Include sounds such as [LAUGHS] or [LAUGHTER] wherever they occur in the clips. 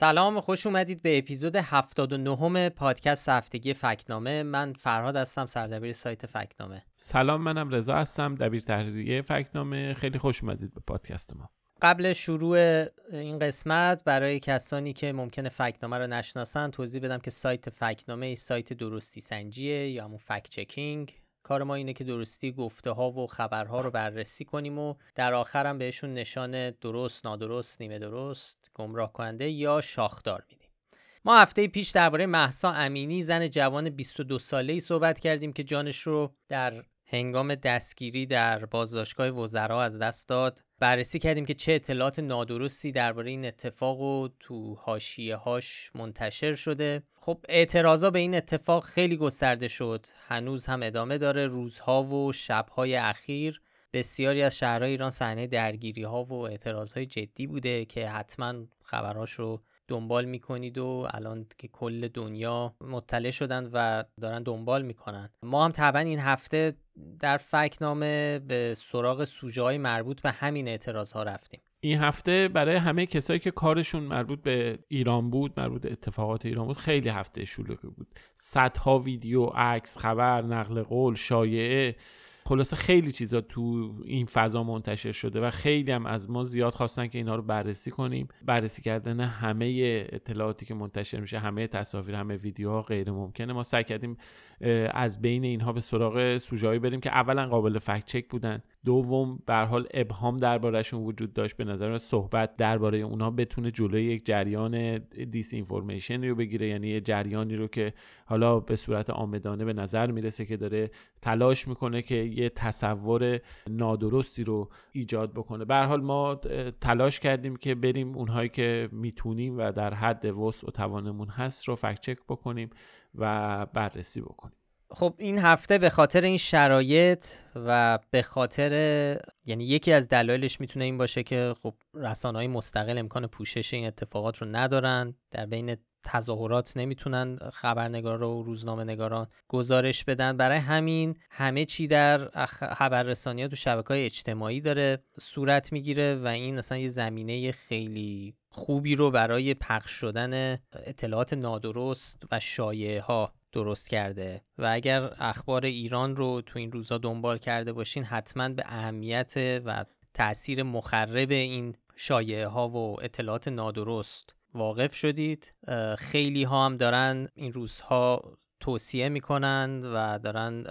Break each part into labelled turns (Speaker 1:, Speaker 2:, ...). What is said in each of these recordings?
Speaker 1: سلام خوش اومدید به اپیزود 79 پادکست هفتگی فکنامه. من فرهاد هستم سردبیر سایت فکنامه.
Speaker 2: سلام منم رضا هستم دبیر تحریریه فکنامه. خیلی خوش اومدید به پادکست ما.
Speaker 1: قبل شروع این قسمت برای کسانی که ممکنه فکنامه رو نشناسن توضیح بدم که سایت فکنامه ای سایت درستی سنجیه یا همون فکت چکینگ. کار ما اینه که درستی گفته ها و خبرها رو بررسی کنیم و در آخرم بهشون نشان درست نادرست نیمه درست گمراه کننده یا شاخدار میدیم. ما هفته پیش درباره محسا امینی زن جوان 22 ساله ای صحبت کردیم که جانش رو در هنگام دستگیری در بازداشتگاه وزرا از دست داد. بررسی کردیم که چه اطلاعات نادرستی درباره این اتفاق و تو حاشیه هاش منتشر شده. خب اعتراضا به این اتفاق خیلی گسترده شد. هنوز هم ادامه داره روزها و شبهای اخیر. بسیاری از شهرهای ایران صحنه درگیری ها و اعتراض های جدی بوده که حتما خبراش رو دنبال می‌کنید و الان که کل دنیا مطلع شدن و دارن دنبال می‌کنن. ما هم طبعا این هفته در فکنامه به سراغ سوژه های مربوط به همین اعتراض ها رفتیم.
Speaker 2: این هفته برای همه کسایی که کارشون مربوط به ایران بود مربوط به اتفاقات ایران بود خیلی هفته شلوغی بود. صدها ویدیو عکس خبر نقل قول شایعه خلاصه خیلی چیزا تو این فضا منتشر شده و خیلی هم از ما زیاد خواستن که اینا رو بررسی کنیم. بررسی کردن همه اطلاعاتی که منتشر میشه همه تصاویر همه ویدیوها غیر ممکنه. ما سعی کردیم از بین اینها به سراغ سوژه‌ای بریم که اولا قابل فکت چک بودن. دوم به حال ابهام دربارهشون وجود داشت. به نظر صحبت درباره اونها بتونه جلوی یک جریان دیس اینفورمیشن رو بگیره. یعنی یه جریانی رو که حالا به صورت آمدانه به نظر می‌رسه که داره تلاش می‌کنه که یه تصور نادرستی رو ایجاد بکنه. به حال ما تلاش کردیم که بریم اونهایی که می‌تونیم و در حد وسع و توانمون هست رو فکت چک بکنیم. و بررسی بکنیم.
Speaker 1: خب این هفته به خاطر این شرایط و به خاطر یعنی یکی از دلایلش می‌تونه این باشه که خب رسانه های مستقل امکان پوشش این اتفاقات رو ندارن. در بین تظاهرات نمی‌تونن خبرنگار و روزنامه نگاران گزارش بدن. برای همین همه چی در خبررسانی ها تو شبکه های اجتماعی داره صورت می‌گیره و این اصلا یه زمینه خیلی خوبی رو برای پخش شدن اطلاعات نادرست و شایعه ها درست کرده. و اگر اخبار ایران رو تو این روزا دنبال کرده باشین حتما به اهمیت و تاثیر مخرب این شایعه ها و اطلاعات نادرست واقف شدید. خیلی ها هم دارن این روزها توصیه می‌کنن و دارن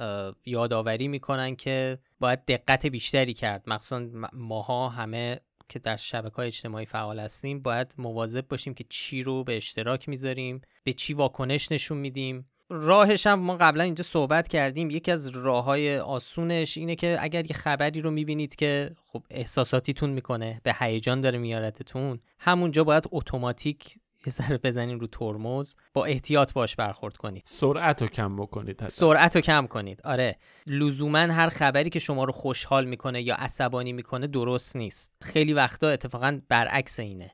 Speaker 1: یادآوری می‌کنن که باید دقت بیشتری کرد. مخصوصا ماها همه که در شبکه های اجتماعی فعال هستیم باید مواظب باشیم که چی رو به اشتراک می‌ذاریم به چی واکنش نشون میدیم. راهش هم ما قبلا اینجا صحبت کردیم. یکی از راه های آسونش اینه که اگر یه خبری رو می‌بینید که خب احساساتیتون می‌کنه به هیجان داره میارتتون همونجا باید اتوماتیک یه ذره بزنین رو ترمز با احتیاط باش برخورد کنید.
Speaker 2: سرعت رو کم بکنید
Speaker 1: سرعت رو کم کنید. آره. لزوما هر خبری که شما رو خوشحال می‌کنه یا عصبانی می‌کنه درست نیست. خیلی وقتا اتفاقا برعکس اینه.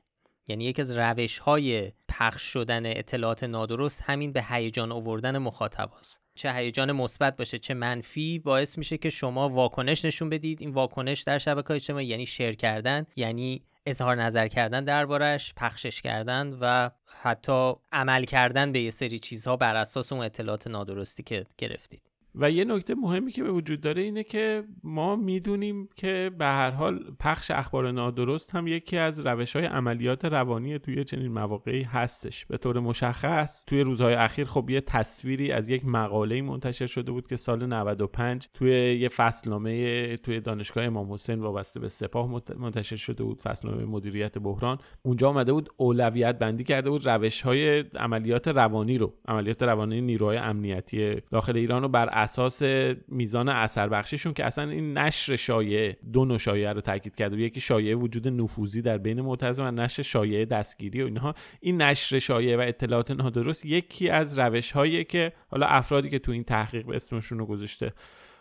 Speaker 1: یعنی یکی از روش های پخش شدن اطلاعات نادرست همین به هیجان آوردن مخاطب هست. چه هیجان مثبت باشه چه منفی باعث میشه که شما واکنش نشون بدید این واکنش در شبکه اجتماعی یعنی شیر کردن یعنی اظهار نظر کردن دربارش پخشش کردن و حتی عمل کردن به یه سری چیزها بر اساس اون اطلاعات نادرستی که گرفتید
Speaker 2: و یه نکته مهمی که به وجود داره اینه که ما می‌دونیم که به هر حال پخش اخبار نادرست هم یکی از روش های عملیات روانی توی چنین مواقعی هستش. به طور مشخص توی روزهای اخیر خب یه تصویری از یک مقاله منتشر شده بود که سال 95 توی یه فصلنامه توی دانشگاه امام حسین وابسته به سپاه منتشر شده بود فصلنامه مدیریت بحران. اونجا آمده بود اولویت بندی کرده بود روش های عملیات روانی رو عملیات روانی نیروهای امنیتی داخل ایران رو بر اساس میزان اثر بخشیشون که اصلا این نشر شایعه دو نوع شایعه رو تاکید کرده یکی شایعه وجود نفوذی در بین معترض و نشر شایعه دستگیری و اینها. این نشر شایعه و اطلاعات نادرست یکی از روش هایی که حالا افرادی که تو این تحقیق اسمشون رو گذاشته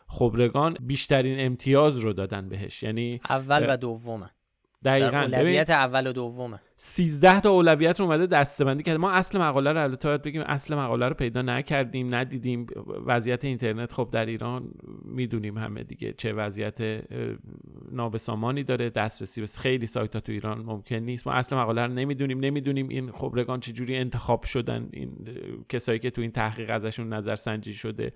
Speaker 2: خبرگان بیشترین امتیاز رو دادن بهش. یعنی
Speaker 1: اول و دومه.
Speaker 2: دقیقاً.
Speaker 1: اولویت اول و دومه.
Speaker 2: 13 تا اولویت رو اومده دستبندی کرده. ما اصل مقاله رو البته باید بگیم اصل مقاله رو پیدا نکردیم ندیدیم. وضعیت اینترنت خب در ایران می‌دونیم همه دیگه چه وضعیت نابسامانی داره. دسترسی به خیلی سایت ها تو ایران ممکن نیست. ما اصل مقاله رو نمی‌دونیم نمی‌دونیم این خبرگان چجوری انتخاب شدن این کسایی که تو این تحقیق ازشون نظر سنجی شده.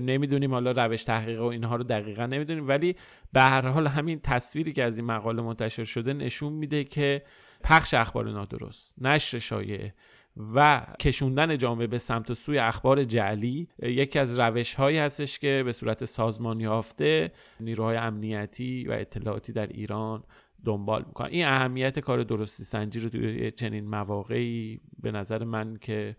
Speaker 2: نمی‌دونیم حالا روش تحقیق و اینها رو دقیقا نمی‌دونیم. ولی به هر حال همین تصویری که از این مقاله منتشر شده نشون میده که پخش اخبار نادرست نشر شایعه و کشوندن جامعه به سمت و سوی اخبار جعلی یکی از روش هایی هستش که به صورت سازمان یافته نیروهای امنیتی و اطلاعاتی در ایران دنبال می‌کنن. این اهمیت کار درستی سنجی رو توی چنین مواقعی به نظر من که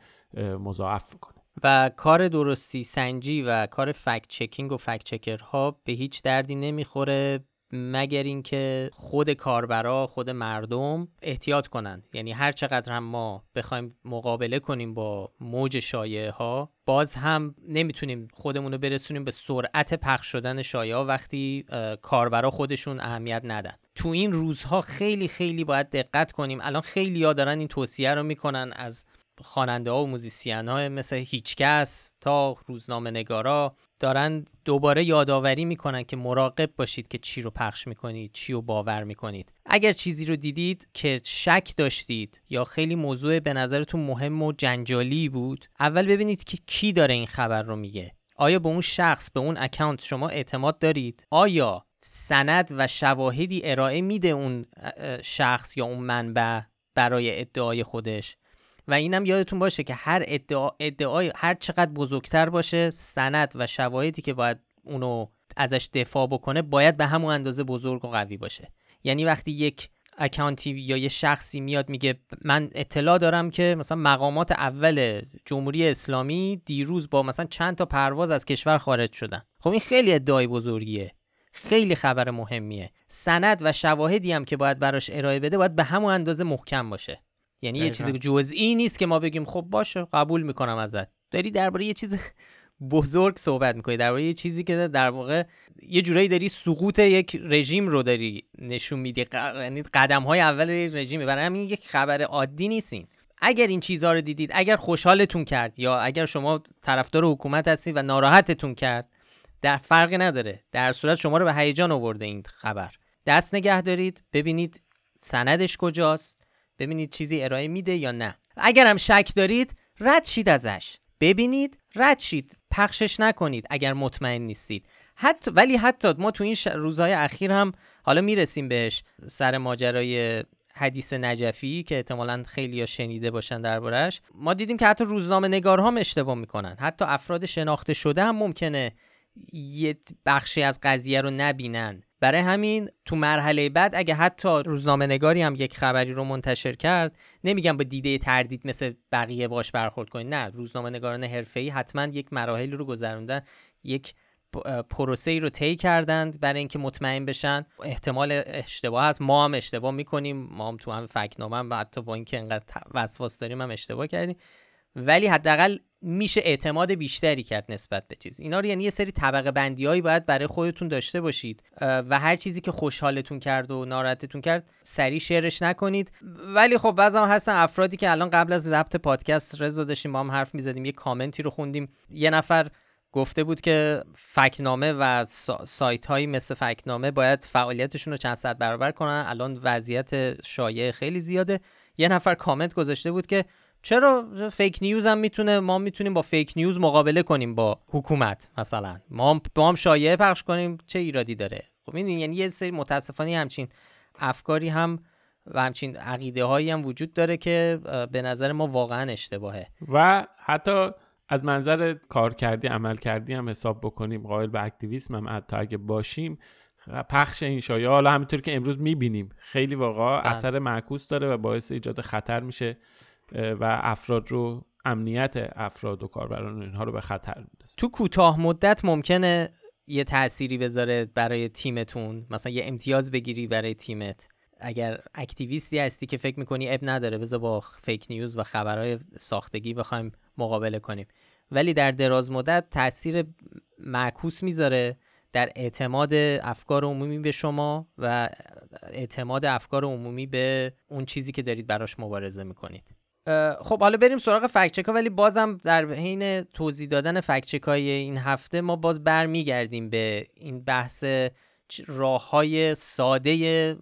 Speaker 2: مضاعف می‌کنه.
Speaker 1: و کار درستی سنجی و کار فکت چکینگ و فکت چکرها به هیچ دردی نمی‌خوره. مگر اینکه خود کاربرا خود مردم احتیاط کنند. یعنی هر چقدر هم ما بخوایم مقابله کنیم با موج شایعه ها باز هم نمی‌تونیم خودمون رو برسونیم به سرعت پخش شدن شایعه وقتی کاربرا خودشون اهمیت ندن. تو این روزها خیلی خیلی باید دقت کنیم. الان خیلی ها دارن این توصیه رو می‌کنن از خواننده ها و musician های مثل هیچکس تا روزنامه نگارا دارن دوباره یادآوری می‌کنن که مراقب باشید که چی رو پخش می‌کنید چی رو باور می‌کنید. اگر چیزی رو دیدید که شک داشتید یا خیلی موضوع به نظرتون مهم و جنجالی بود اول ببینید که کی داره این خبر رو میگه. آیا به اون شخص به اون اکانت شما اعتماد دارید؟ آیا سند و شواهدی ارائه میده اون شخص یا اون منبع برای ادعای خودش؟ و اینم یادتون باشه که هر ادعا ادعای هر چقدر بزرگتر باشه سند و شواهدی که باید اونو ازش دفاع بکنه باید به همون اندازه بزرگ و قوی باشه. یعنی وقتی یک اکانتی یا یه شخصی میاد میگه من اطلاع دارم که مثلا مقامات اول جمهوری اسلامی دیروز با مثلا چند تا پرواز از کشور خارج شدن. خب این خیلی ادعای بزرگیه. خیلی خبر مهمیه. سند و شواهدی هم که باید براش ارائه بده باید به همون اندازه محکم باشه. یعنی یه چیز جزئی نیست که ما بگیم خب باشه قبول می‌کنم ازت. داری درباره یه چیز بزرگ صحبت می‌کنی درباره یه چیزی که در واقع یه جورایی داری سقوط یک رژیم رو داری نشون میدی. یعنی قدم های اول رژیم برای همین یک خبر عادی نیستین اگر این چیزها رو دیدید اگر خوشحالتون کرد یا اگر شما طرفدار حکومت هستید و ناراحتتون کرد در فرقی نداره. در صورت شما رو به هیجان آورده این خبر. دست نگه دارید ببینید سندش کجاست. ببینید چیزی ارائه میده یا نه. اگر هم شک دارید رد شید ازش. ببینید رد شید. پخشش نکنید اگر مطمئن نیستید. حتی ولی حتی ما تو این روزهای اخیر هم حالا می‌رسیم بهش سر ماجرای حدیث نجفی که احتمالا خیلی شنیده باشن دربارش ما دیدیم که حتی روزنامه نگارها هم اشتباه می‌کنن. حتی افراد شناخته شده هم ممکنه یه بخشی از قضیه رو نبینن. برای همین تو مرحله بعد اگه حتی روزنامه نگاری هم یک خبری رو منتشر کرد نمیگم با دیده تردید مثل بقیه باش برخورد کنید نه روزنامه نگاران حرفه‌ای حتما یک مراحل رو گذروندن یک پروسه رو طی کردند برای اینکه مطمئن بشن. احتمال اشتباه هست. ما هم اشتباه می‌کنیم. ما هم تو هم فکنامه هم حتی با اینکه انقدر وسواس داریم هم اشتباه کردیم. ولی حداقل میشه اعتماد بیشتری کرد نسبت به چیز. اینا رو یعنی یه سری طبقه بندی هایی باید برای خودتون داشته باشید. و هر چیزی که خوشحالتون کرد و ناراحتتون کرد سریع شعرش نکنید. ولی خب بعضا هستن افرادی که الان قبل از ضبط پادکست رضا داشتیم با هم حرف می‌زدیم یه کامنتی رو خوندیم. یه نفر گفته بود که فکنامه و سایت هایی مثل فکنامه باید فعالیتشون رو چند صد برابر کنن. الان وضعیت شایع خیلی زیاده. یه نفر کامنت گذاشته بود که چرا فیک نیوز هم می‌تونه ما می‌تونیم با فیک نیوز مقابله کنیم با حکومت مثلا. ما با هم شایعه پخش کنیم چه ایرادی داره؟ خب این یعنی یه سری متاسفانه همچین افکاری هم و همچین عقیده هایی هم وجود داره که به نظر ما واقعا اشتباهه.
Speaker 2: و حتی از منظر کار کردی عمل کردی هم حساب بکنیم. قائل به اکتیویسم هم حتی اگه باشیم پخش این شایعه حالا همینطور که امروز می‌بینیم خیلی واقعا بله. اثر معکوس داره و باعث ایجاد خطر میشه. و افراد رو امنیت افراد و کاربران اینها رو به خطر میندازه
Speaker 1: تو کوتاه مدت ممکنه یه تأثیری بذاره برای تیمتون؟ مثلا یه امتیاز بگیری برای تیمت. اگر اکتیویستی هستی که فکر می‌کنی اب نداره بذار با فیک نیوز و خبرهای ساختگی بخوایم مقابله کنیم. ولی در دراز مدت تاثیر معکوس می‌ذاره در اعتماد افکار عمومی به شما و اعتماد افکار عمومی به اون چیزی که دارید براش مبارزه می‌کنید. خب حالا بریم سراغ فکچک ها ولی بازم در حین توضیح دادن فکچک های این هفته ما باز برمیگردیم به این بحث راه های ساده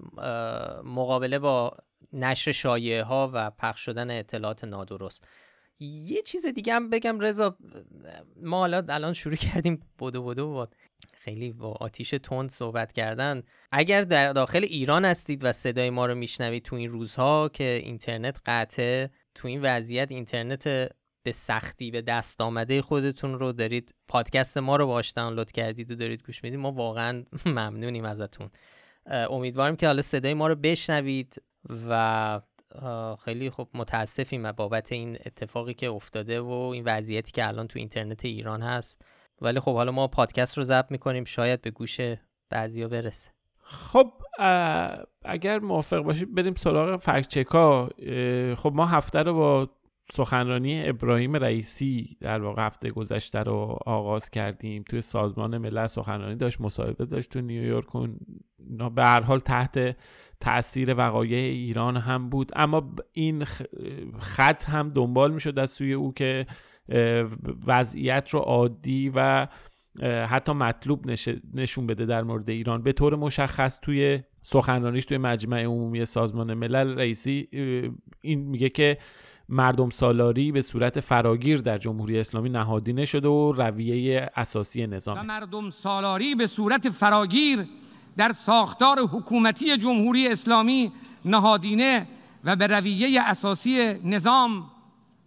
Speaker 1: مقابله با نشر شایعه ها و پخش شدن اطلاعات نادرست. یه چیز دیگه هم بگم رضا ما حالا الان شروع [LAUGHS] کردیم بودو بودو با خیلی با آتیش تند صحبت کردن. اگر در داخل ایران هستید و صدای ما رو میشنوید تو این روزها که اینترنت قطعه تو این وضعیت اینترنت به سختی به دست آمده خودتون رو دارید پادکست ما رو باش دانلود کردید و دارید گوش می‌دید ما واقعا [LAUGHS] ممنونیم ازتون. امیدواریم که حالا صدای ما رو بشنوید و خیلی خب متاسفیم بابت این اتفاقی که افتاده و این وضعیتی که الان تو اینترنت ایران هست. ولی خب حالا ما پادکست رو ضبط می‌کنیم شاید به گوش بعضیا برسه.
Speaker 2: خب اگر موافق باشید بریم سراغ فکچکا خب ما هفته رو با سخنرانی ابراهیم رئیسی در واقع هفته گذشته رو آغاز کردیم. توی سازمان ملل سخنرانی داشت مصاحبه داشت تو نیویورک و به هر حال تحت تاثیر وقایع ایران هم بود. اما این خط هم دنبال می‌شد از سوی او که وضعیت رو عادی و حتی مطلوب نشون بده در مورد ایران. به طور مشخص توی سخنرانیش توی مجمع عمومی سازمان ملل رئیسی این میگه که مردم سالاری به صورت فراگیر در جمهوری اسلامی نهادینه شده و رویه اساسی نظام
Speaker 3: مردم سالاری به صورت فراگیر در ساختار حکومتی جمهوری اسلامی نهادینه و به رویه اساسی نظام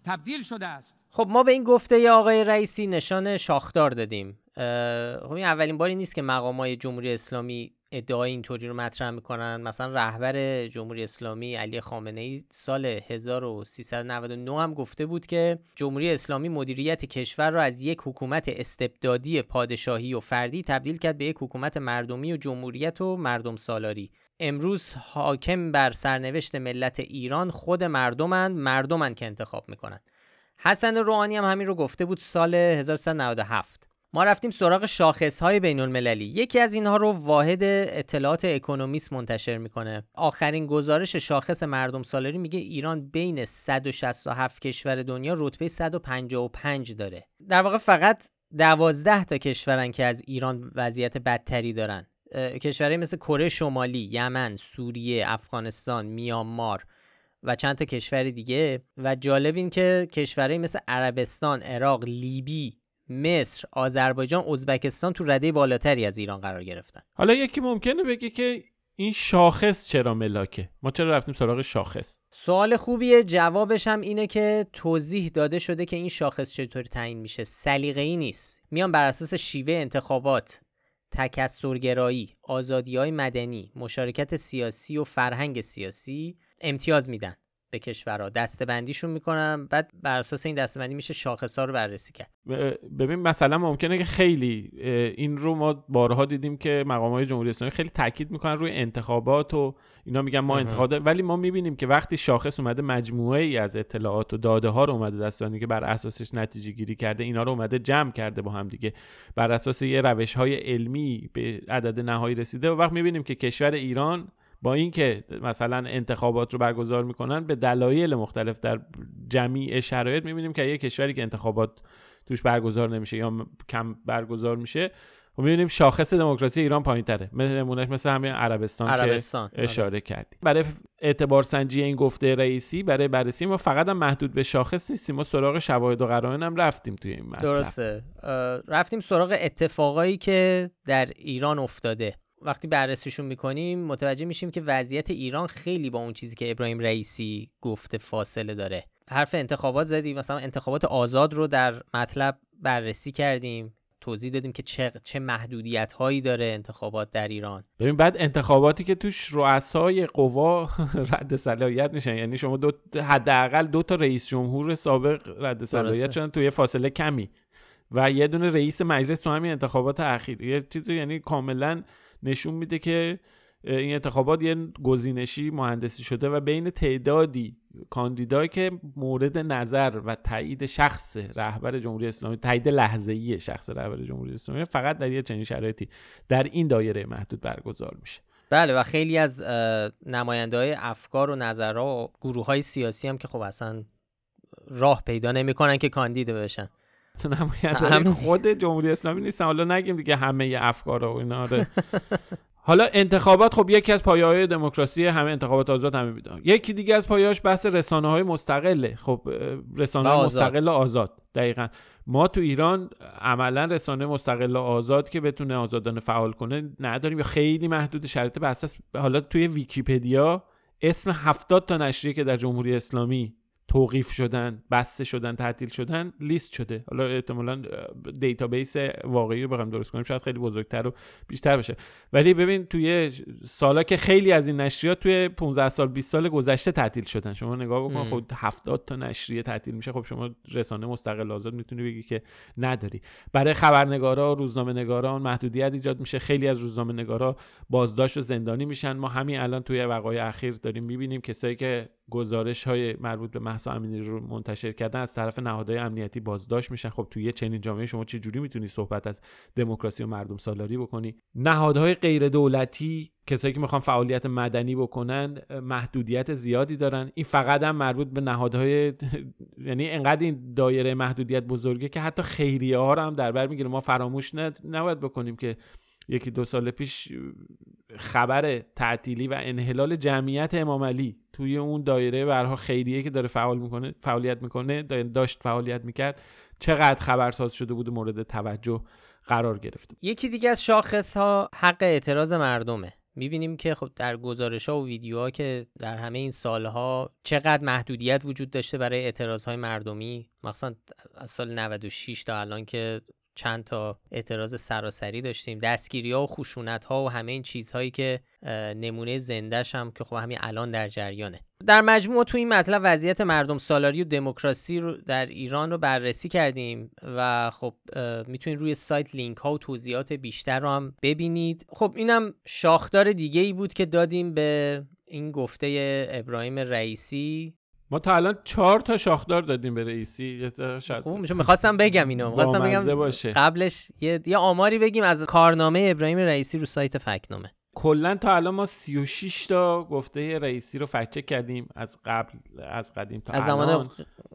Speaker 3: تبدیل شده است.
Speaker 1: خب ما به این گفته ی آقای رئیسی نشان شاخدار دادیم. خب این اولین باری نیست که مقامات جمهوری اسلامی ادعای اینطوری رو مطرح می‌کنن. مثلا رهبر جمهوری اسلامی علی خامنه ای سال 1399 هم گفته بود که جمهوری اسلامی مدیریت کشور را از یک حکومت استبدادی پادشاهی و فردی تبدیل کرد به یک حکومت مردمی و جمهوریت و مردم سالاری. امروز حاکم بر سرنوشت ملت ایران خود مردمند مردمند که انتخاب می‌کنند حسن روحانی هم همین رو گفته بود سال 1397 ما رفتیم سراغ شاخص های بین المللی یکی از اینها رو واحد اطلاعات اکونومیست منتشر می‌کنه. آخرین گزارش شاخص مردم سالاری میگه ایران بین 167 کشور دنیا رتبه 155 داره. در واقع فقط 12 تا کشورن که از ایران وضعیت بدتری دارن. کشورهایی مثل کره شمالی، یمن، سوریه، افغانستان، میانمار و چند تا کشور دیگه و جالب این که کشورهایی مثل عربستان، عراق، لیبی مصر، آذربایجان، ازبکستان تو رده بالاتری از ایران قرار گرفتن.
Speaker 2: حالا یکی ممکنه بگه که این شاخص چرا ملاکه؟ ما چرا رفتیم سراغ شاخص؟
Speaker 1: سوال خوبیه جوابش هم اینه که توضیح داده شده که این شاخص چطوری تعیین میشه. سلیقه ای نیست. میان بر اساس شیوه انتخابات، تکثرگرایی، آزادی های مدنی، مشارکت سیاسی و فرهنگ سیاسی امتیاز میدن. به کشورها. دستبندیشون می‌کنم. بعد بر اساس این دستبندی میشه شاخص ها رو بررسی کرد.
Speaker 2: ببین مثلا ممکنه که خیلی این رو ما بارها دیدیم که مقام های جمهوری اسلامی خیلی تاکید می‌کنن روی انتخابات و اینا میگن ما انتخابات ولی ما می‌بینیم که وقتی شاخص اومده مجموعه ای از اطلاعات و داده ها رو اومده دستبندی که بر اساسش نتیجه گیری کرده اینا رو اومده جمع کرده با هم دیگه. بر اساس یه روش های علمی به عدد نهایی رسیده و وقت می‌بینیم که کشور ایران با اینکه مثلا انتخابات رو برگزار می‌کنن به دلایل مختلف در جمیع شرایط می‌بینیم که یه کشوری که انتخابات توش برگزار نمیشه یا کم برگزار میشه و می‌بینیم شاخص دموکراسی ایران پایین تره نمونهش مثل همین عربستان, عربستان. که اشاره آره. کردیم. برای اعتبار سنجی این گفته رئیسی برای بررسی ما فقط هم محدود به شاخص نیستیم. ما سراغ شواهد و قرائن هم رفتیم توی این مطلب.
Speaker 1: درسته. رفتیم سراغ اتفاقایی که در ایران افتاده. وقتی بررسیشون می‌کنیم متوجه میشیم که وضعیت ایران خیلی با اون چیزی که ابراهیم رئیسی گفته فاصله داره. حرف انتخابات زدیم مثلا انتخابات آزاد رو در مطلب بررسی کردیم توضیح دادیم که چه, چه محدودیت هایی داره انتخابات در ایران.
Speaker 2: ببین بعد انتخاباتی که توش رؤسای قوا [LAUGHS] رد صلاحیت میشن. یعنی شما دو حداقل دو تا رئیس جمهور سابق رد صلاحیت شدن توی فاصله کمی. و یه دونه رئیس مجلس تو همین انتخابات اخیر. یه چیزی یعنی کاملا نشون میده که این انتخابات یه گزینشی مهندسی شده و بین تعدادی کاندیدایی که مورد نظر و تایید شخص رهبر جمهوری اسلامی تایید لحظه‌ای شخص رهبر جمهوری اسلامی فقط در یه چنین شرایطی در این دایره محدود برگزار میشه.
Speaker 1: بله و خیلی از نماینده های افکار و نظرها و گروه های سیاسی هم که خب اصلا راه پیدا نمی‌کنن که کاندید بشن.
Speaker 2: نماینده خود جمهوری اسلامی نیستن. حالا نگیم دیگه همه افکار و اینا آره. [LAUGHS] حالا انتخابات خب یکی از پایه های دموکراسی همه انتخابات آزاد همه می‌دونن. یکی دیگه از پایه‌هاش بحث رسانه های مستقله. خب رسانه های مستقل آزاد. دقیقا. ما تو ایران عملا رسانه مستقل و آزاد که بتونه آزادانه فعال کنه نداریم یا خیلی محدود شرایط به اساس حالا توی ویکیپدیا اسم هفتاد تا نشریه که در جمهوری اسلامی توقیف شدن بسته شدن تعطیل شدن لیست شده. حالا احتمالا دیتابیس واقعی رو بخوایم درست کنیم. شاید خیلی بزرگتر و بیشتر بشه. ولی ببین توی سالا که خیلی از این نشریات توی 15 سال 20 سال گذشته تعطیل شدن. شما نگاه بکن خب 70 تا نشریه تعطیل میشه. خب شما رسانه مستقل آزاد می‌تونی بگی که نداری. برای خبرنگارا روزنامه نگاران محدودیت ایجاد میشه. خیلی از روزنامه نگارا بازداشت و زندانی میشن. ما همین الان توی وقایع اخیر داریم می‌بینیم کسایی که گزارش های مربوط به محسا امینی رو منتشر کردن از طرف نهادهای امنیتی بازداشت میشن. خب توی چنین جامعه شما چه جوری می‌تونی صحبت از دموکراسی و مردم سالاری بکنی؟ نهادهای غیر دولتی کسایی که می‌خوان فعالیت مدنی بکنن محدودیت زیادی دارن. این فقط هم مربوط به نهادهای [LAUGHS] یعنی انقدر این دایره محدودیت بزرگه که حتی خیریه ها رو هم در بر می‌گیره. ما فراموش نباید بکنیم که یکی دو سال پیش خبر تعطیلی و انحلال جمعیت امام علی توی اون دایره برها خیریه که داره فعال می‌کنه فعالیت می‌کنه داشت فعالیت می‌کرد. چقدر خبرساز شده بود مورد توجه قرار گرفته
Speaker 1: یکی دیگه از شاخص ها حق اعتراض مردمه. می‌بینیم که خب در گزارش ها و ویدیوها که در همه این سالها چقدر محدودیت وجود داشته برای اعتراض های مردمی. مثلا از سال 96 تا الان که چند تا اعتراض سراسری داشتیم. دستگیری ها و خشونت ها و همه این چیزهایی که نمونه زندهش هم که خب همین الان در جریانه. در مجموع تو این مطلب وضعیت مردم سالاری و دموکراسی رو در ایران رو بررسی کردیم و خب می‌تونید روی سایت لینک ها و توضیحات بیشتر رو هم ببینید. خب اینم شاخدار دیگه ای بود که دادیم به این گفته ابراهیم رئیسی.
Speaker 2: ما تا الان چهار تا شاخدار دادیم به رئیسی شاید
Speaker 1: خوب می‌خواستم بگم اینو. می‌خواستم بگم باشه. قبلش یه... یه آماری بگیم از کارنامه ابراهیم رئیسی رو سایت فکنامه.
Speaker 2: کلا تا الان ما 36 تا گفته رئیسی رو فکت کردیم از قبل از قدیم تا
Speaker 1: از زمان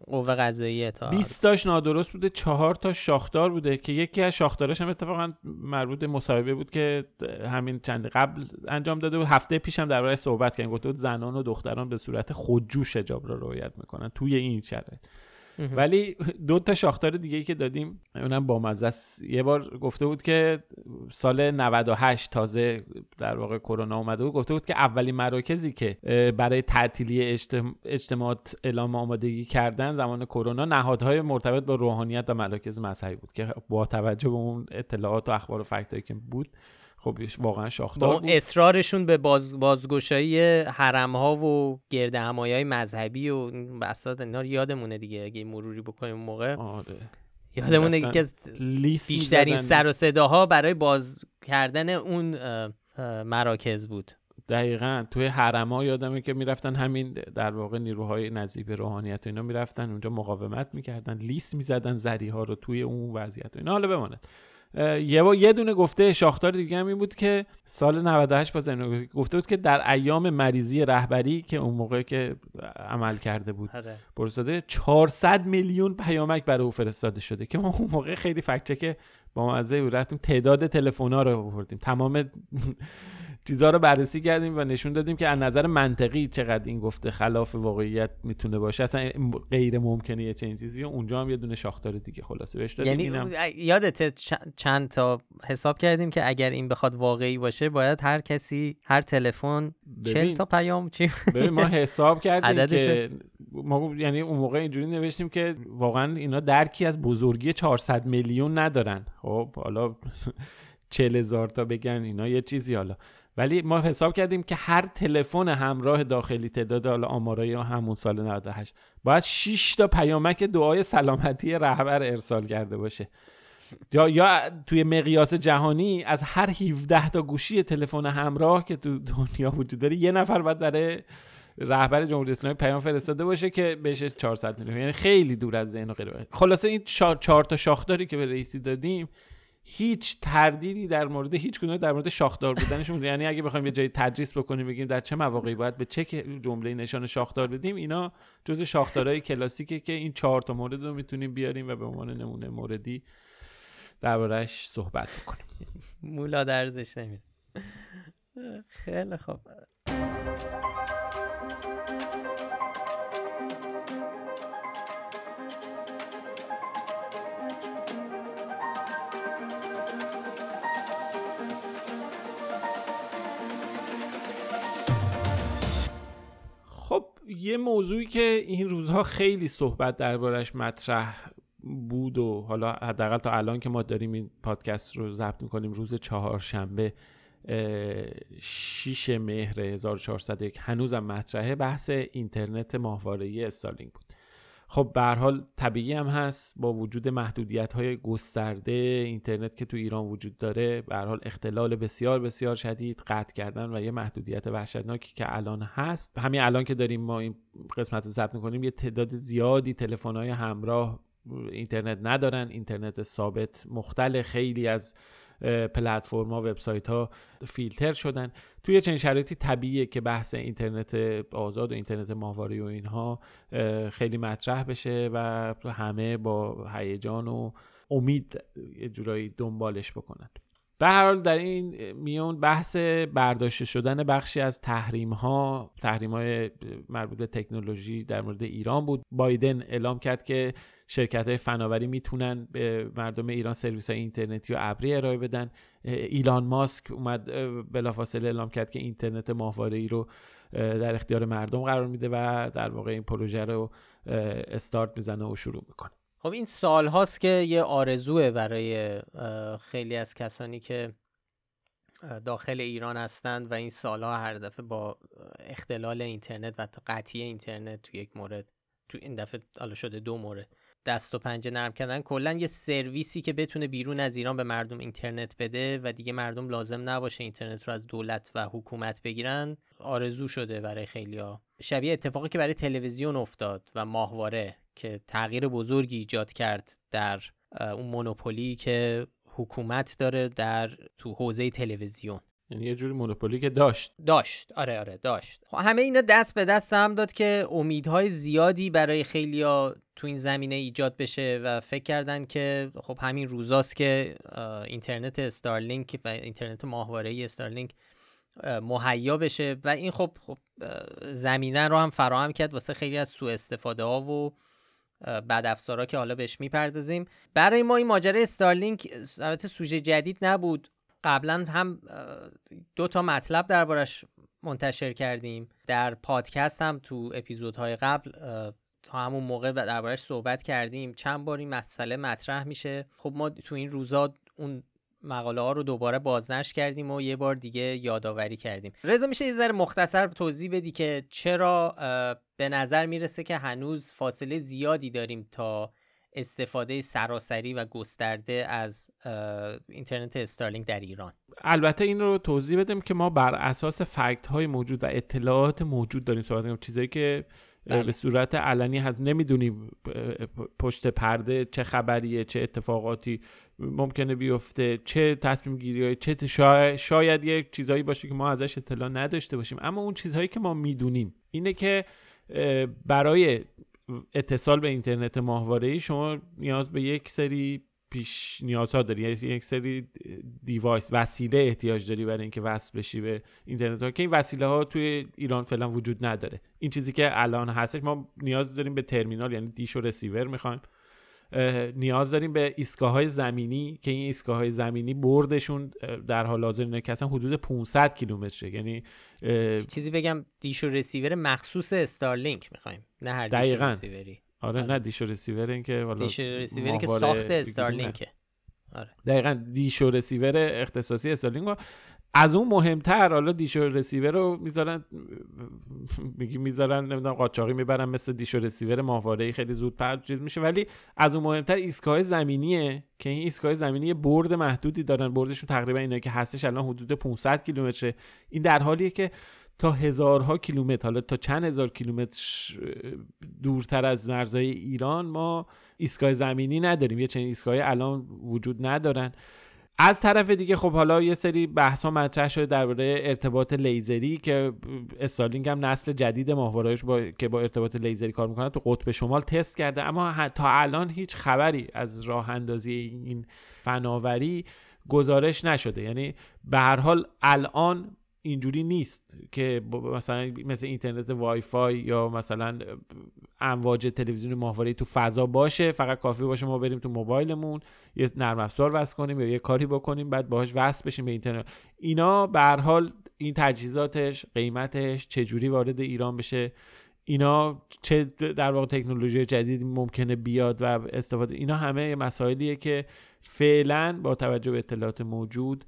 Speaker 1: قوه قضاییه تا
Speaker 2: 20 تاش نادرست بوده 4 تا شاخدار بوده که یکی از شاخداراش هم اتفاقا مربوط مصاحبه بود که همین چند قبل انجام داده بود. هفته پیشم درباره صحبت کردیم. گفته بود زنان و دختران به صورت خودجوش حجاب را رعایت می‌کنن توی این شرایط. ولی دو تا شاختار دیگه که دادیم اونم با مزه یه بار گفته بود که سال 98 تازه در واقع کرونا اومده بود گفته بود که اولین مراکزی که برای تعطیلی اجتماعات اعلام آمادگی کردن زمان کرونا نهادهای مرتبط با روحانیت و مراکز مذهبی بود که با توجه به اون اطلاعات و اخبار و فکتایی که بود خب واقعا شاخدار بود.
Speaker 1: اصرارشون به باز بازگشایی حرم ها و گرد های مذهبی و بساط اینا یادمونه دیگه اگه مروری بکنیم موقع.
Speaker 2: آره.
Speaker 1: یادمونه که از بیشترین سر و صداها برای باز کردن اون مراکز بود.
Speaker 2: دقیقا. توی حرما یادمه که می‌رفتن همین در واقع نیروهای نزدیک به روحانیت اینا می‌رفتن اونجا مقاومت می‌کردن لیست می‌زدن زری ها رو توی اون وضعیت اینا. حالا بماند. یه با یه دونه گفته شاختار دیگه هم این بود که سال 98 باز گفته بود که در ایام مریضی رهبری که اون موقع که عمل کرده بود برساده آره. 400 میلیون پیامک برای او فرستاده شده که ما اون موقع خیلی فکت که با مزه رفتیم تعداد تلفن ها رو آوردیم. تمام [LAUGHS] چیزها رو بررسی کردیم و نشون دادیم که از نظر منطقی چقدر این گفته خلاف واقعیت می‌تونه باشه. اصلا غیر ممکنه یه چنین چیزی. اونجا هم یه دونه شاختار دیگه خلاصه بهش دادیم.
Speaker 1: یعنی اینم... یادت چند تا حساب کردیم که اگر این بخواد واقعی باشه باید هر کسی هر تلفن 40 تا پیام چی
Speaker 2: ببین ما [LAUGHS] حساب کردیم که ما یعنی اون موقع اینجوری نوشتیم که واقعا اینا درکی از بزرگی 400 میلیون ندارن. خب حالا 40 هزار تا بگن اینا یه چیزی حالا. ولی ما حساب کردیم که هر تلفن همراه داخلی تعداد حالا آمارای همون سال 98 باید 6 تا پیامک دعای سلامتی رهبر ارسال کرده باشه. یا یا توی مقیاس جهانی از هر 17 تا گوشی تلفن همراه که تو دنیا وجود داره یه نفر باید داره رهبر جمهوری اسلامی پیام فرستاده باشه که بهش 400 میلیون. یعنی خیلی دور از ذهن و غیره. خلاصه این چهار تا شاخداری که به رئیسی دادیم هیچ تردیدی در مورد هیچ کدوم در مورد شاخدار بودنشون یعنی اگه بخوایم یه جایی تدریس بکنیم بگیم در چه مواقعی باید به چه جمله نشان شاخدار بدیم اینا جز شاخدارهای کلاسیکه که این چهار تا مورد رو می‌تونیم بیاریم و به عنوان نمونه موردی دربارهش صحبت بکنیم.
Speaker 1: مولا درزش نمید خیلی خوب.
Speaker 2: یه موضوعی که این روزها خیلی صحبت دربارش مطرح بود و حالا حداقل تا الان که ما داریم این پادکست رو ضبط می‌کنیم روز چهارشنبه 6 مهر 1401 هنوزم مطرحه بحث اینترنت ماهواره استارلینگ بود. خب به حال طبیعی هم هست با وجود محدودیت های گسترده اینترنت که تو ایران وجود داره. به حال اختلال بسیار بسیار شدید قطع کردن و یه محدودیت وحشتناکی که الان هست. همین الان که داریم ما این قسمت رو ضبط می‌کنیم یه تعداد زیادی تلفن های همراه اینترنت ندارن. اینترنت ثابت مختل خیلی از پلتفرما وبسایت ها فیلتر شدن. توی چنین شرایطی طبیعیه که بحث اینترنت آزاد و اینترنت ماهواره و اینها خیلی مطرح بشه و همه با هیجان و امید یه جورایی دنبالش بکنن. به هر حال در این میون بحث برداشته شدن بخشی از تحریم ها تحریم های مربوط به تکنولوژی در مورد ایران بود. بایدن اعلام کرد که شرکت های فناوری می‌تونن به مردم ایران سرویس های اینترنتی و ابری ارائه بدن. ایلان ماسک اومد بلافاصله اعلام کرد که اینترنت ماهواره ای رو در اختیار مردم قرار میده و در واقع این پروژه رو استارت می‌زنه و شروع می‌کنه.
Speaker 1: خب این سال هاست که یه آرزوه برای خیلی از کسانی که داخل ایران هستند و این سالها هر دفعه با اختلال اینترنت و قطعی اینترنت تو یک مورد تو این دفعه حالا شده دو مورد دست و پنجه نرم کردن کلا یه سرویسی که بتونه بیرون از ایران به مردم اینترنت بده و دیگه مردم لازم نباشه اینترنت رو از دولت و حکومت بگیرن آرزو شده برای خیلیا شبیه اتفاقی که برای تلویزیون افتاد و ماهواره که تغییر بزرگی ایجاد کرد در اون مونوپولی که حکومت داره در تو حوزه تلویزیون.
Speaker 2: یعنی یه جوری مونوپولی که داشت.
Speaker 1: داشت. آره آره داشت. خب همه اینا دست به دست هم داد که امیدهای زیادی برای خیلیا تو این زمینه ایجاد بشه و فکر کردن که خب همین روزاست که اینترنت استارلینک و اینترنت ماهواره استارلینک مهیا بشه و این خب, خب زمینه رو هم فراهم کرد واسه خیلی از سوء استفاده ها و بعد افزارا که حالا بهش می‌پردازیم. برای ما این ماجرا استارلینک البته سوژه جدید نبود. قبلا هم دو تا مطلب دربارش منتشر کردیم. در پادکست هم تو اپیزودهای قبل تا همون موقع دربارش صحبت کردیم. چند بار این مسئله مطرح میشه. خب ما تو این روزا اون مقاله ها رو دوباره بازنشر کردیم و یه بار دیگه یادآوری کردیم. رضا میشه یه ذره مختصر توضیح بدی که چرا به نظر می‌رسه که هنوز فاصله زیادی داریم تا استفاده سراسری و گسترده از اینترنت استارلینک در ایران.
Speaker 2: البته این رو توضیح بدیم که ما بر اساس فکت های موجود و اطلاعات موجود داریم صحبت کنیم. چیزایی که بله. به صورت علنی هم نمی‌دونیم پشت پرده چه خبریه چه اتفاقاتی ممکنه بیفته چه تصمیم گیری چه شاید, شاید یک چیزهایی باشه که ما ازش اطلاع نداشته باشیم. اما اون چیزهایی که ما می‌دونیم اینه که برای اتصال به اینترنت ماهواره شما نیاز به یک سری پیش نیازها داری یعنی یک سری دیوایس وسیله احتیاج داری برای اینکه وصل بشی به اینترنت ها که این وسیله ها توی ایران فعلا وجود نداره. این چیزی که الان هستش ما نیاز داریم به ترمینال یعنی دیش و رسیور می‌خوایم. نیاز داریم به ایستگاه های زمینی که این ایستگاه های زمینی بردشون در حال حاضر اینه که اصلا حدود 500 کیلومتره. یعنی
Speaker 1: چیزی بگم دیش و رسیور مخصوص استارلینک می‌خوایم نه هر دیش رسیوری.
Speaker 2: آره نه دیش و رسیور این که
Speaker 1: دیش و رسیوری که ساخت استارلینکه.
Speaker 2: آره. دقیقا دیش و رسیور اختصاصی استارلینک. از اون مهمتر حالا دیش و رسیور رو می‌ذارن میگی می‌ذارن نمی‌دونم قاچاقی می‌برن مثل دیش و رسیور ماهواره خیلی زود چیز میشه. ولی از اون مهمتر ایستگاه زمینیه که این ایستگاه زمینی برد محدودی دارن. بردشون تقریبا اینه که هستش الان حدود 500 کیلومتره. این در حالیه که تا هزارها کیلومتر حالا تا چند هزار کیلومتر دورتر از مرزهای ایران ما ایستگاه زمینی نداریم. یه چنین ایستگاهی الان وجود ندارن. از طرف دیگه خب حالا یه سری بحث ها مطرح شده درباره ارتباط لیزری که استارلینگ هم نسل جدید ماهوارهاش با که با ارتباط لیزری کار می‌کنه تو قطب شمال تست کرده. اما تا الان هیچ خبری از راه اندازی این فناوری گزارش نشده. یعنی به هر حال الان اینجوری نیست که مثلا مثل اینترنت وای فای یا مثلا امواج تلویزیون ماهواره تو فضا باشه فقط کافی باشه ما بریم تو موبایلمون یه نرم افزار وصل کنیم یا یه کاری بکنیم بعد باهاش وصل بشیم به اینترنت. اینا به هر حال این تجهیزاتش قیمتش چه جوری وارد ایران بشه اینا چه در واقع تکنولوژی جدید ممکنه بیاد و استفاده اینا همه مسائلیه که فعلا با توجه به اطلاعات موجود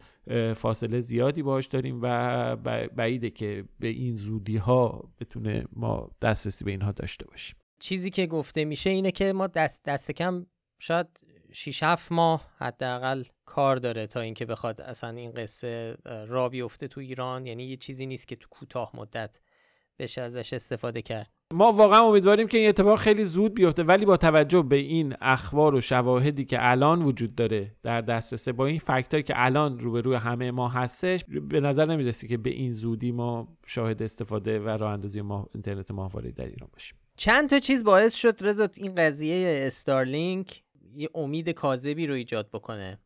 Speaker 2: فاصله زیادی باش داریم و بعیده که به این زودی ها بتونه ما دسترسی به اینها داشته باشیم.
Speaker 1: چیزی که گفته میشه اینه که ما دست, دست کم شاید 6 7 ماه حداقل کار داره تا اینکه بخواد اصلا این قصه را بیفته تو ایران. یعنی یه چیزی نیست که تو کوتاه مدت بشه ازش استفاده کرد.
Speaker 2: ما واقعا امیدواریم که این اتفاق خیلی زود بیفته ولی با توجه به این اخبار و شواهدی که الان وجود داره در دسترسه با این فکتایی که الان روبروی همه ما هستش به نظر نمی‌رسی که به این زودی ما شاهد استفاده و راه اندازی ما اینترنت ماهواره در ایران باشیم؟
Speaker 1: چند تا چیز باعث شد رضا این قضیه استارلینک یه امید کاذبی رو ایجاد بکنه.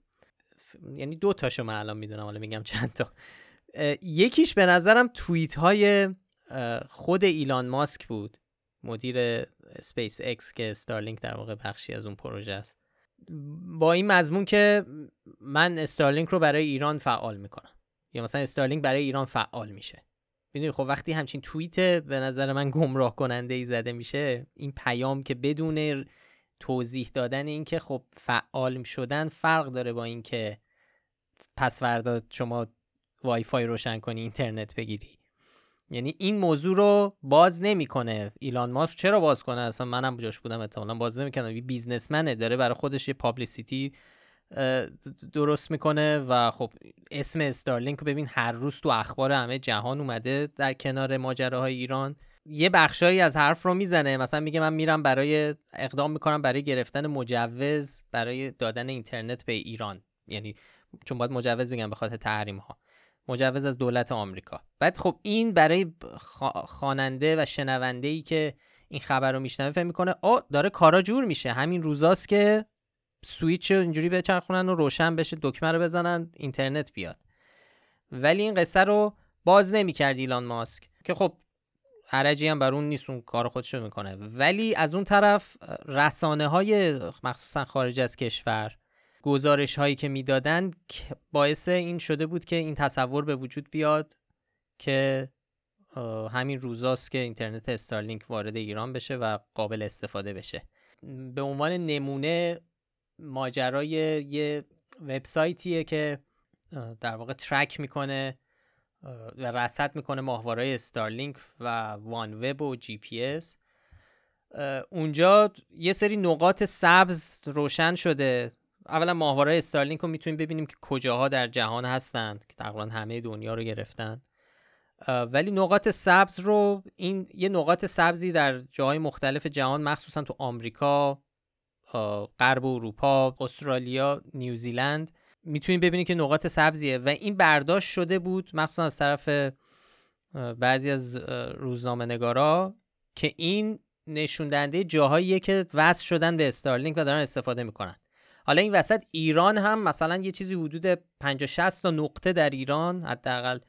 Speaker 1: یعنی دو تاشو من الان می‌دونم حالا میگم چند تا. یکیش به نظرم توییت های خود ایلان ماسک بود. مدیر اسپیس ایکس که استارلینک در واقع بخشی از اون پروژه است. با این مضمون که من استارلینک رو برای ایران فعال می‌کنم. یا مثلا استارلینک برای ایران فعال میشه. می‌دونی خب وقتی همچین توییت به نظر من گمراه کننده ای زده میشه این پیام که بدون توضیح دادن اینکه خب فعال شدن فرق داره با اینکه پس فردا شما وای فای روشن کنی اینترنت بگیری. یعنی این موضوع رو باز نمی‌کنه. ایلان ماسک چرا باز کنه؟ اصلا منم جاش بودم احتمالاً باز نمی‌کنه یه بیزنسمنه داره برای خودش یه پابلیسیتی درست می‌کنه و خب اسم استارلینک رو ببین هر روز تو اخبار همه جهان اومده در کنار ماجراهای ایران. یه بخشایی از حرف رو می‌زنه. مثلا میگه من میرم برای اقدام می‌کنم برای گرفتن مجوز برای دادن اینترنت به ایران. یعنی چون باید مجوز بگم به خاطر تحریم ها مجوز از دولت آمریکا. بعد خب این برای خواننده و شنونده ای که این خبر رو میشنوه فکر می‌کنه آ داره کارا جور میشه. همین روزاست که سویچ اینجوری بچرخونن و روشن بشه دکمه رو بزنن اینترنت بیاد. ولی این قصه رو باز نمی‌کرد ایلان ماسک که خب حرجی هم بر اون نیست اون کار خودش رو می‌کنه. ولی از اون طرف رسانه های مخصوصا خارج از کشور گزارش هایی که می‌دادن باعث این شده بود که این تصور به وجود بیاد که همین روزاست که اینترنت استارلینک وارد ایران بشه و قابل استفاده بشه. به عنوان نمونه ماجرای یه وبسایتیه که در واقع track می‌کنه و رصد می‌کنه ماهواره استارلینک و OneWeb و جی پی اس اونجا یه سری نقاط سبز روشن شده اولا ماهواره استارلینک رو می‌تونیم ببینیم که کجاها در جهان هستند که تقریبا همه دنیا رو گرفتن. ولی نقاط سبز رو این یه نقاط سبزی در جاهای مختلف جهان مخصوصا تو آمریکا غرب اروپا استرالیا نیوزیلند می‌تونیم ببینیم که نقاط سبزیه. و این برداشت شده بود مخصوصا از طرف بعضی از روزنامه نگارا که این نشون دهنده جاهاییه که وصل شدن به استارلینک و دارن استفاده می‌کنن. حالا این وسط ایران هم مثلا یه چیزی حدود 50 60 تا نقطه در ایران حداقل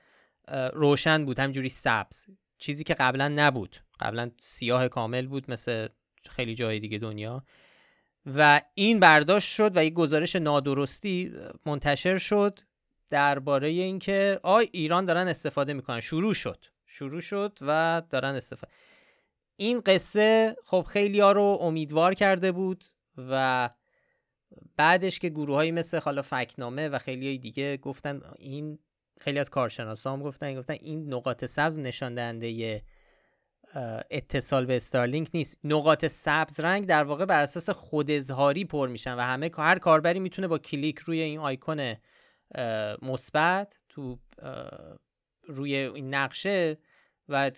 Speaker 1: روشن بود. همجوری سبز. چیزی که قبلا نبود. قبلا سیاه کامل بود مثل خیلی جای دیگه دنیا. و این برداشت شد و یک گزارش نادرستی منتشر شد درباره اینکه آی ایران دارن استفاده می‌کنن. شروع شد. شروع شد و دارن استفاده این قصه خب خیلی ها رو امیدوار کرده بود و بعدش که گروههایی مثل حالا فکنامه و خیلی دیگه گفتن این خیلی از کارشناسا هم گفتن گفتن این نقاط سبز نشان دهنده اتصال به استارلینک نیست. نقاط سبز رنگ در واقع بر اساس خود اظهاری پر میشن و همه هر کاربری می‌تونه با کلیک روی این آیکون مثبت تو روی این نقشه و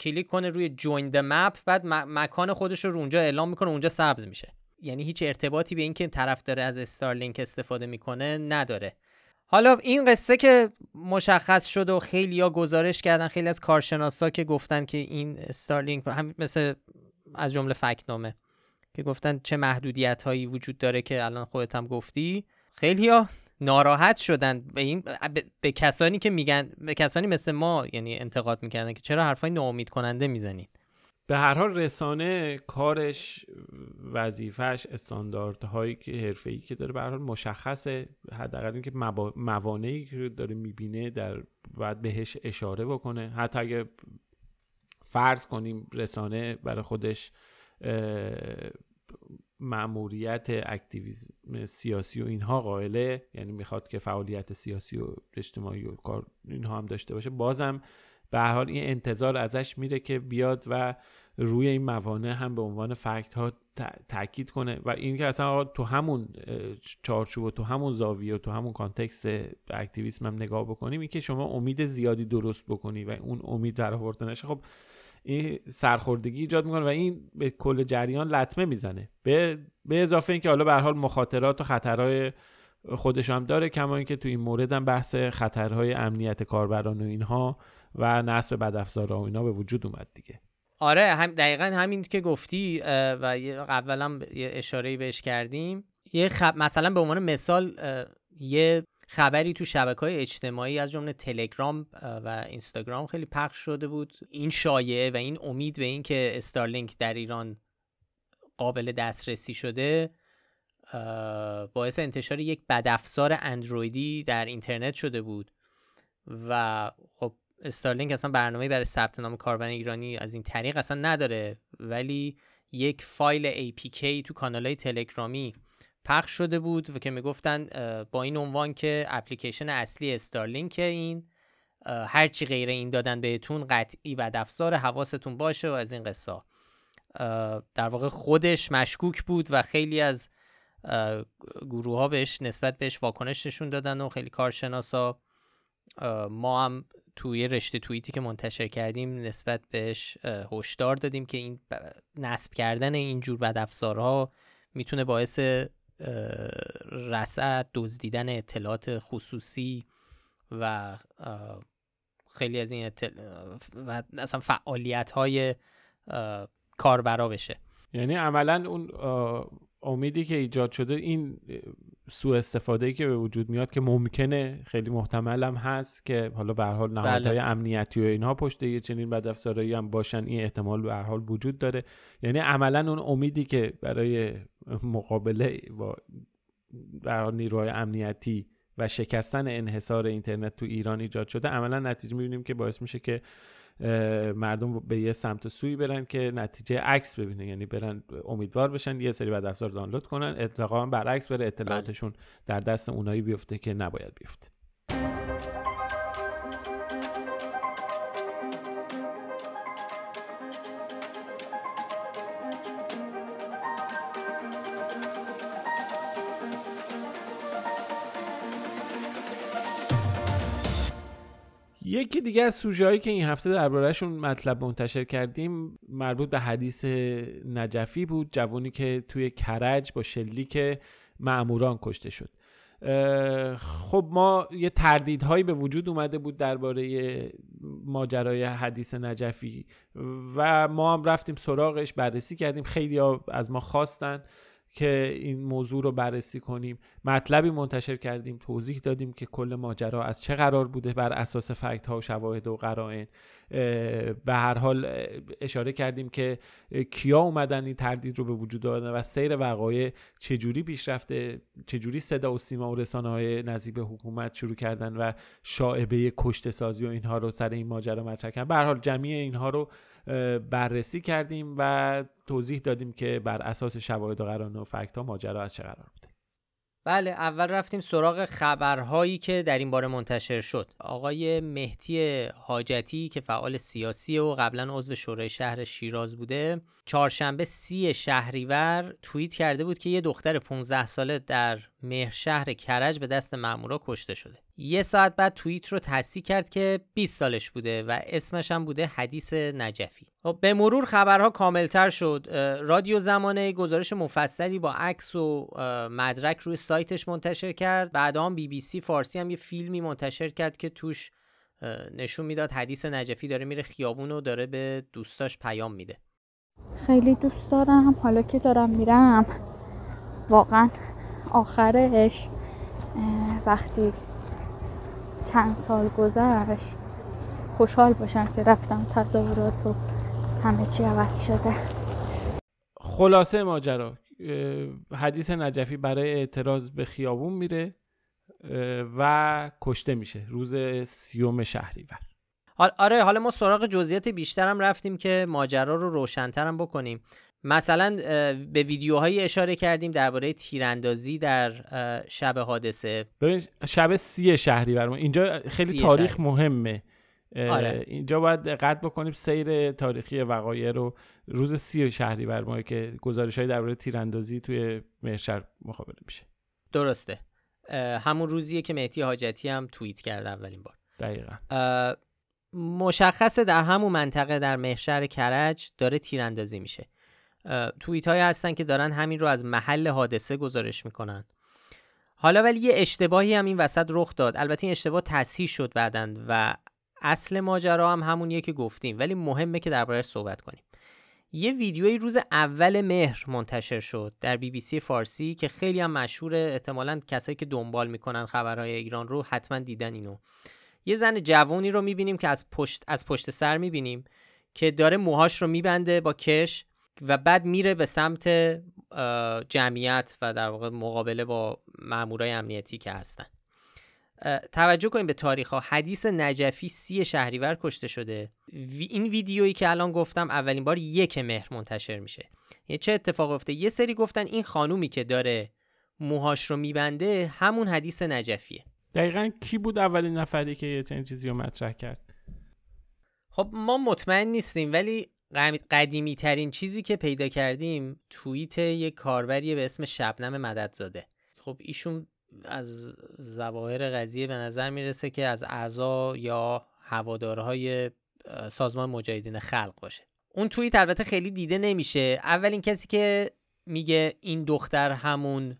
Speaker 1: کلیک کنه روی join the map بعد مکان خودش رو اونجا اعلام می‌کنه اونجا سبز میشه. یعنی هیچ ارتباطی به اینکه طرف داره از استارلینک استفاده می‌کنه نداره. حالا این قصه که مشخص شد و خیلی ها گزارش کردن خیلی از کارشناسا که گفتن که این استارلینک هم مثل از جمله فکنامه که گفتن چه محدودیت هایی وجود داره که الان خودت هم گفتی خیلی ها ناراحت شدن به این به کسانی که میگن به کسانی مثل ما یعنی انتقاد می‌کردن که چرا حرفای ناامید کننده می‌زنید
Speaker 2: به هر حال رسانه کارش وظیفش استانداردهایی که حرفه‌ای که داره به هر حال مشخصه. حداقل اینکه موانعی که داره می‌بینه در باید بهش اشاره بکنه. حتی اگه فرض کنیم رسانه برای خودش ماموریت اکتیویسم سیاسی و اینها قائله یعنی می‌خواد که فعالیت سیاسی و اجتماعی و کار اینها هم داشته باشه بازم به هر حال این انتظار ازش میره که بیاد و روی این موانع هم به عنوان فکت ها تاکید کنه و این که اصلا تو همون چارچوب و تو همون زاویه و تو همون context اکتیویسم هم نگاه بکنیم این که شما امید زیادی درست بکنی و اون امید برآورده خب این سرخوردگی ایجاد می‌کنه و این به کل جریان لطمه می‌زنه. به, به اضافه اینکه حالا به حال مخاطرات و خطرهای خودش هم داره کما اینکه تو این مورد هم بحث خطرهای امنیت کاربران و اینها و نصب بدافزارها و اینا به وجود اومد دیگه.
Speaker 1: آره هم دقیقا همین که گفتی و اولا یه اشاره بهش کردیم. یه خب مثلا به عنوان مثال یه خبری تو شبکه های اجتماعی از جمله تلگرام و اینستاگرام خیلی پخش شده بود. این شایعه و این امید به این که استارلینک در ایران قابل دسترسی شده باعث انتشار یک بدافزار اندرویدی در اینترنت شده بود. و خب استارلینک اصلا برنامه برای ثبت نام کاربر ایرانی از این طریق اصلا نداره. ولی یک فایل APK تو کانال های تلگرامی پخش شده بود و که می‌گفتن با این عنوان که اپلیکیشن اصلی استارلینک این هرچی غیر این دادن بهتون قطعی بد افزار حواستون باشه و از این قصه. در واقع خودش مشکوک بود و خیلی از گروه ها بهش نسبت بهش واکنش نشون دادن و خیلی کارشناسا ما هم توی رشته توییتی که منتشر کردیم نسبت بهش هشدار دادیم که این نصب کردن اینجور بد افزارها می‌تونه باعث رسد دزدیدن اطلاعات خصوصی و خیلی از این و اصلا فعالیت های کاربرا بشه.
Speaker 2: یعنی عملا اون امیدی که ایجاد شده این سوء استفاده ای که به وجود میاد که ممکنه خیلی محتمل هم هست که حالا به هر حال نهادهای بله. امنیتی و اینها پشت یه چنین بدافزارایی هم باشن این احتمال به هر حال وجود داره یعنی عملا اون امیدی که برای مقابله با برای نیروهای امنیتی و شکستن انحصار اینترنت تو ایران ایجاد شده عملا نتیجه می‌بینیم که باعث میشه که مردم به یه سمت سوی برن که نتیجه عکس ببینه یعنی برن امیدوار بشن یه سری بعد افزار دانلود کنن. اتفاقا برعکس بره اطلاعاتشون بله. در دست اونایی بیفته که نباید بیفته. یکی دیگه از سوژه که این هفته دربارهشون مطلب منتشر کردیم مربوط به حدیث نجفی بود جوانی که توی کرج با شلیک معموران کشته شد. خب ما یه تردیدهایی به وجود اومده بود درباره ماجرای حدیث نجفی و ما هم رفتیم سراغش بررسی کردیم. خیلی از ما خواستن. که این موضوع رو بررسی کنیم. مطلبی منتشر کردیم توضیح دادیم که کل ماجرا از چه قرار بوده بر اساس فکت ها و شواهد و قرائن. به هر حال اشاره کردیم که کیا اومدن این تردید رو به وجود آوردن و سیر وقایع چجوری پیش رفته چجوری صدا و سیما و رسانه های نزیب حکومت شروع کردن و شاعبه کشت سازی و اینها رو سر این ماجرا مطرح کردن. به هر حال جمعی اینها رو بررسی کردیم و توضیح دادیم که بر اساس شواهد و قرائن و فکت ها ماجرا از چه قرار بوده
Speaker 1: بله اول رفتیم سراغ خبرهایی که در این باره منتشر شد. آقای مهدی حاجتی که فعال سیاسی و قبلا عضو شورای شهر شیراز بوده چهارشنبه سی شهریور توییت کرده بود که یه دختر 15 ساله در مهر شهر کرج به دست مامورا کشته شده. یه ساعت بعد توییت رو تصحیح کرد که 20 سالش بوده و اسمش هم بوده حدیث نجفی. خب، به مرور خبرها کاملتر شد. رادیو زمانه گزارش مفصلی با عکس و مدرک روی سایتش منتشر کرد. بعد هم بی بی سی فارسی هم یه فیلمی منتشر کرد که توش نشون می‌داد حدیث نجفی داره میره خیابون و داره به دوستاش پیام میده.
Speaker 4: خیلی دوست دارم. حالا که دارم میرم واقعا آخرش وقتی چند سال گذشت. خوشحال باشم که رفتم تظاهرات و همه چی عوض شده.
Speaker 2: خلاصه ماجرا حدیث نجفی برای اعتراض به خیابون میره و کشته میشه روز سیوم شهریور.
Speaker 1: آره حالا ما سراغ جزئیات بیشترم رفتیم که ماجرا رو روشنترم بکنیم. مثلا به ویدیوهایی اشاره کردیم درباره تیراندازی در شب حادثه.
Speaker 2: ببین شب سی شهریور. اینجا خیلی تاریخ مهمه.
Speaker 1: آره.
Speaker 2: اینجا باید دقت بکنیم سیر تاریخی وقایع رو. روز سی شهریور ماه که گزارش های درباره تیراندازی توی مهشر مخابره میشه.
Speaker 1: درسته. همون روزیه که مهدی حاجتی هم توییت کرده اولین بار.
Speaker 2: دقیقا.
Speaker 1: مشخصه در همون منطقه در مهشر کرج داره تیراندازی میشه. توییت های هستن که دارن همین رو از محل حادثه گزارش می‌کنن. حالا ولی یه اشتباهی هم این وسط رخ داد. البته این اشتباه تصحیح شد بعدن و اصل ماجرا هم همونیه که گفتیم. ولی مهمه که دربارهش صحبت کنیم. یه ویدیوی روز اول مهر منتشر شد در بی بی سی فارسی که خیلی هم مشهوره احتمالا کسایی که دنبال می‌کنن خبرهای ایران رو حتما دیدن اینو. یه زن جوانی رو می‌بینیم که از پشت از پشت سر می‌بینیم که داره موهاش رو میبنده با کش. و بعد میره به سمت جمعیت و در واقع مقابله با مامورای امنیتی که هستن. توجه کنیم به تاریخ ها. حدیث نجفی سی شهریور کشته شده. این ویدیویی که الان گفتم اولین بار یک مهر منتشر میشه. یه چه اتفاق افته یه سری گفتن این خانومی که داره موهاش رو میبنده همون حدیث نجفیه.
Speaker 2: دقیقا کی بود اولین نفری که یه چنین چیزی رو مطرح کرد؟
Speaker 1: خب ما مطمئن نیستیم ولی قدیمی ترین چیزی که پیدا کردیم توییت یک کاربری به اسم شبنم مددزاده. خب ایشون از زواهر قضیه به نظر می‌رسه که از اعضا یا هوادارهای سازمان مجاهدین خلق باشه. اون توییت البته خیلی دیده نمیشه. اولین کسی که میگه این دختر همون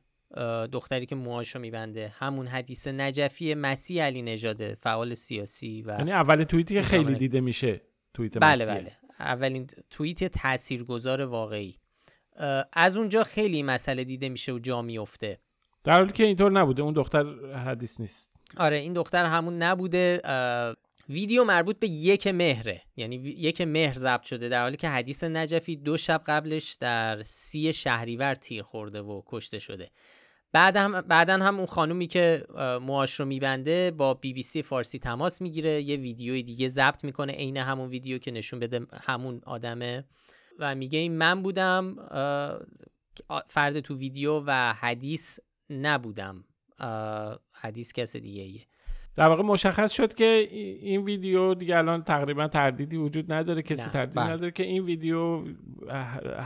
Speaker 1: دختری که موهاشو میبنده همون حدیث نجفی مسیح علی نژاده فعال سیاسی و
Speaker 2: یعنی اول توییتی که خیلی دیده میشه توییت
Speaker 1: بله بله. اولین توییت تاثیرگذار واقعی. از اونجا خیلی مسئله دیده میشه و جا میفته.
Speaker 2: در حالی که اینطور نبوده اون دختر حدیث نیست.
Speaker 1: آره این دختر همون نبوده. ویدیو مربوط به یک مهره. یعنی یک مهر ضبط شده در حالی که حدیث نجفی دو شب قبلش در سی شهریور تیر خورده و کشته شده. بعد هم بعدا هم اون خانومی که موهاش رو میبنده با بی بی سی فارسی تماس می‌گیره یه ویدیوی دیگه ضبط می‌کنه عین همون ویدیو که نشون بده همون آدمه و میگه این من بودم فرد تو ویدیو و حدیث نبودم. حدیث کس دیگه ایه.
Speaker 2: در واقع مشخص شد که این ویدیو دیگه الان تقریبا تردیدی وجود نداره کسی تردید بله. نداره که این ویدیو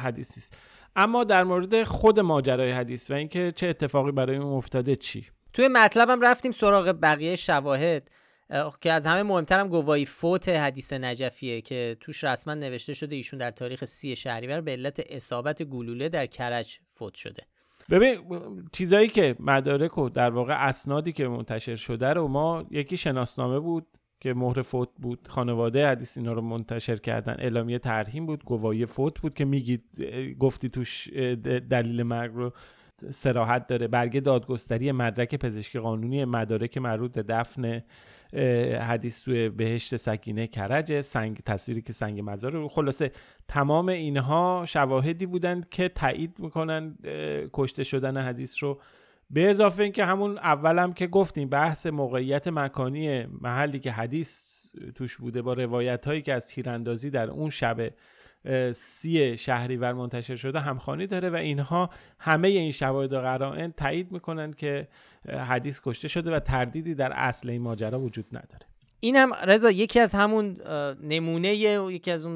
Speaker 2: حدیثی است اما در مورد خود ماجرای حدیث و اینکه چه اتفاقی برای اون افتاده چی؟
Speaker 1: توی مطلبم رفتیم سراغ بقیه شواهد که از همه مهمترم گواهی فوت حدیث نجفیه که توش رسما نوشته شده ایشون در تاریخ سی شهریور به علت اصابت گلوله در کرج فوت شده.
Speaker 2: ببین چیزایی که مدارک و در واقع اسنادی که منتشر شده رو ما یکی شناسنامه بود که مهر فوت بود. خانواده حدیث اینا رو منتشر کردن. اعلامیه ترهیم بود گواهی فوت بود که میگید گفتی توش دلیل مرگ رو سراحت داره. برگه دادگستری مدرک پزشکی قانونی مدارک مربوط به دفن حدیث توی بهشت سکینه کرج. سنگ تصویری که سنگ مزار خلاصه تمام اینها شواهدی بودند که تایید می‌کنن کشته شدن حدیث رو. به اضافه اینکه همون اولم که گفتیم بحث موقعیت مکانی محلی که حدیث توش بوده با روایت هایی که از تیراندازی در اون شب سی شهریور منتشر شده همخوانی داره و اینها همه این شواهد و قرائن تایید می‌کنن که حدیث کشته شده و تردیدی در اصل این ماجرا وجود نداره.
Speaker 1: این هم رضا یکی از همون نمونه یکی از اون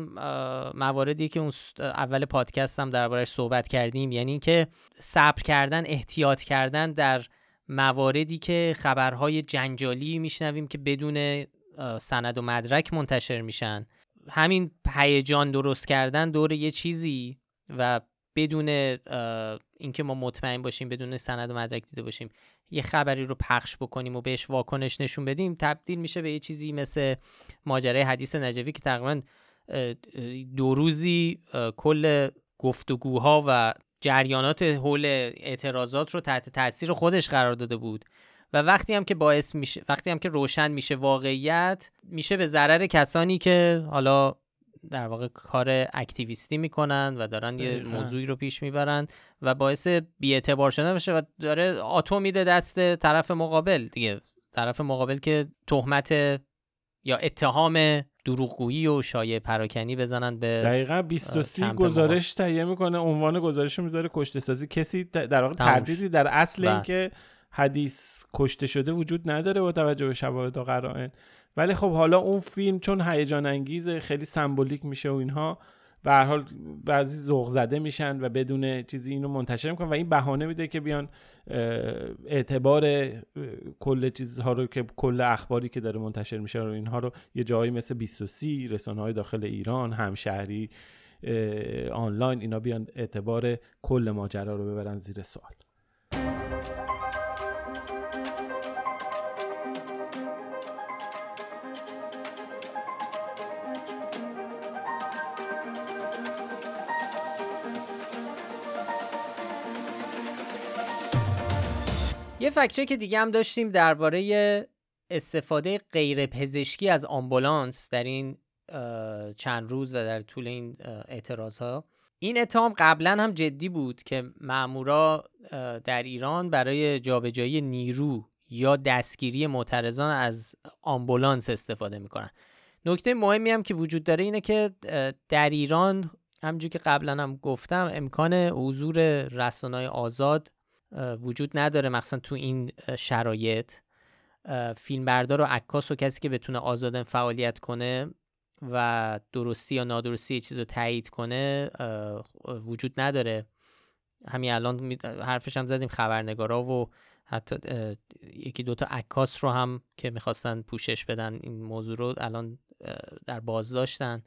Speaker 1: مواردی که اون اول پادکست هم دربارش صحبت کردیم. یعنی اینکه صبر کردن احتیاط کردن در مواردی که خبرهای جنجالی میشنویم که بدون سند و مدرک منتشر میشن. همین هیجان درست کردن دور یه چیزی و بدون اینکه ما مطمئن باشیم بدون سند و مدرک دیده باشیم. یه خبری رو پخش بکنیم و بهش واکنش نشون بدیم تبدیل میشه به یه چیزی مثل ماجرای حدیث نجوی که تقریبا دو روزی کل گفتگوها و جریانات حول اعتراضات رو تحت تاثیر خودش قرار داده بود و وقتی هم که باعث میشه وقتی هم که روشن میشه واقعیت میشه به ضرر کسانی که حالا در واقع کار اکتیویستی می‌کنن و دارن یه موضوعی رو پیش می‌برن و باعث بیاعتبار شدن بشه و داره آتو میده دست طرف مقابل دیگه. طرف مقابل که تهمت یا اتهام دروغگویی و شایع پراکنی بزنن به
Speaker 2: دقیقا 23 گزارش تهیه می‌کنه عنوان گزارش رو می‌ذاره کشته سازی. کسی در واقع تردیدی در اصل بله. اینکه حدیث کشته شده وجود نداره با توجه به شواهد و قرائن. ولی خب حالا اون فیلم چون هیجان انگیزه خیلی سمبولیک میشه و اینها به هر حال بعضی ذوق زده میشن و بدون چیزی اینو منتشر می‌کنن و این بهانه میده که بیان اعتبار کل چیزها رو که کل اخباری که داره منتشر میشه رو اینها رو یه جایی مثل 23 رسانه های داخل ایران همشهری آنلاین اینا بیان اعتبار کل ماجرا رو ببرن زیر سوال.
Speaker 1: یه فکچه که دیگه هم داشتیم درباره استفاده غیر پزشکی از آمبولانس در این چند روز و در طول این اعتراض ها این اتهام قبلا هم جدی بود که مامورا در ایران برای جابجایی نیرو یا دستگیری معترضان از آمبولانس استفاده می‌کنن. نکته مهمی هم که وجود داره اینه که در ایران همونجور که قبلا هم گفتم امکان حضور رسانه‌های آزاد وجود نداره مخصوصا تو این شرایط. فیلمبردار و عکاس و کسی که بتونه آزادن فعالیت کنه و درستی یا نادرستی چیز رو تایید کنه وجود نداره. همین الان حرفش هم زدیم خبرنگارا و حتی یکی دوتا عکاس رو هم که می‌خواستن پوشش بدن این موضوع رو الان در بازداشتن.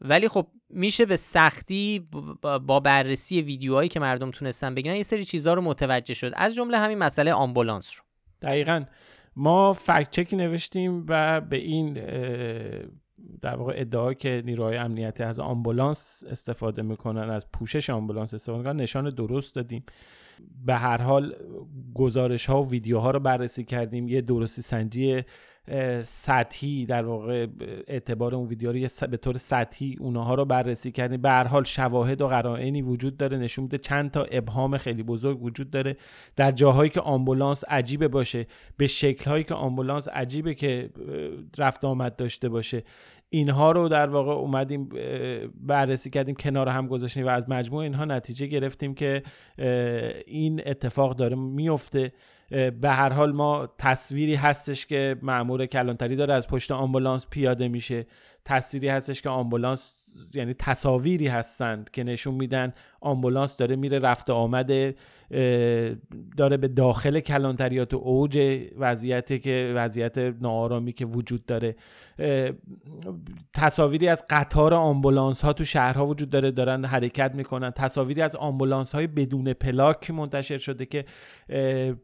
Speaker 1: ولی خب میشه به سختی با بررسی ویدیوهایی که مردم تونستن بگیرن یه سری چیزها رو متوجه شد. از جمله همین مسئله آمبولانس رو.
Speaker 2: دقیقا. ما فکت چکی نوشتیم و به این در واقع ادعا که نیروهای امنیتی از آمبولانس استفاده می‌کنن از پوشش آمبولانس استفاده می‌کنن نشان درست دادیم. به هر حال گزارش ها و ویدیوها رو بررسی کردیم. یه درستی سنجی سطحی در واقع اعتبار اون ویدیو رو به طور سطحی اونها رو بررسی کردیم. به هر حال شواهد و قرائنی وجود داره. نشون میده چند تا ابهام خیلی بزرگ وجود داره. در جاهایی که آمبولانس عجیبه باشه به شکلهایی که آمبولانس عجیبه که رفت آمد داشته باشه. اینها رو در واقع اومدیم بررسی کردیم کنار هم گذاشتیم و از مجموع اینها نتیجه گرفتیم که این اتفاق داره میفته به هر حال ما تصویری هستش که مأمور کلانتری داره از پشت آمبولانس پیاده میشه. تصویری هستش که آمبولانس یعنی تصاویری هستند که نشون میدن آمبولانس داره میره رفت آمده داره به داخل کلانتریات و اوج وضعیتی که وضعیت ناآرامی که وجود داره. تصاویری از قطار آمبولانس ها تو شهرها وجود داره دارن حرکت می‌کنن. تصاویری از آمبولانس های بدون پلاک منتشر شده که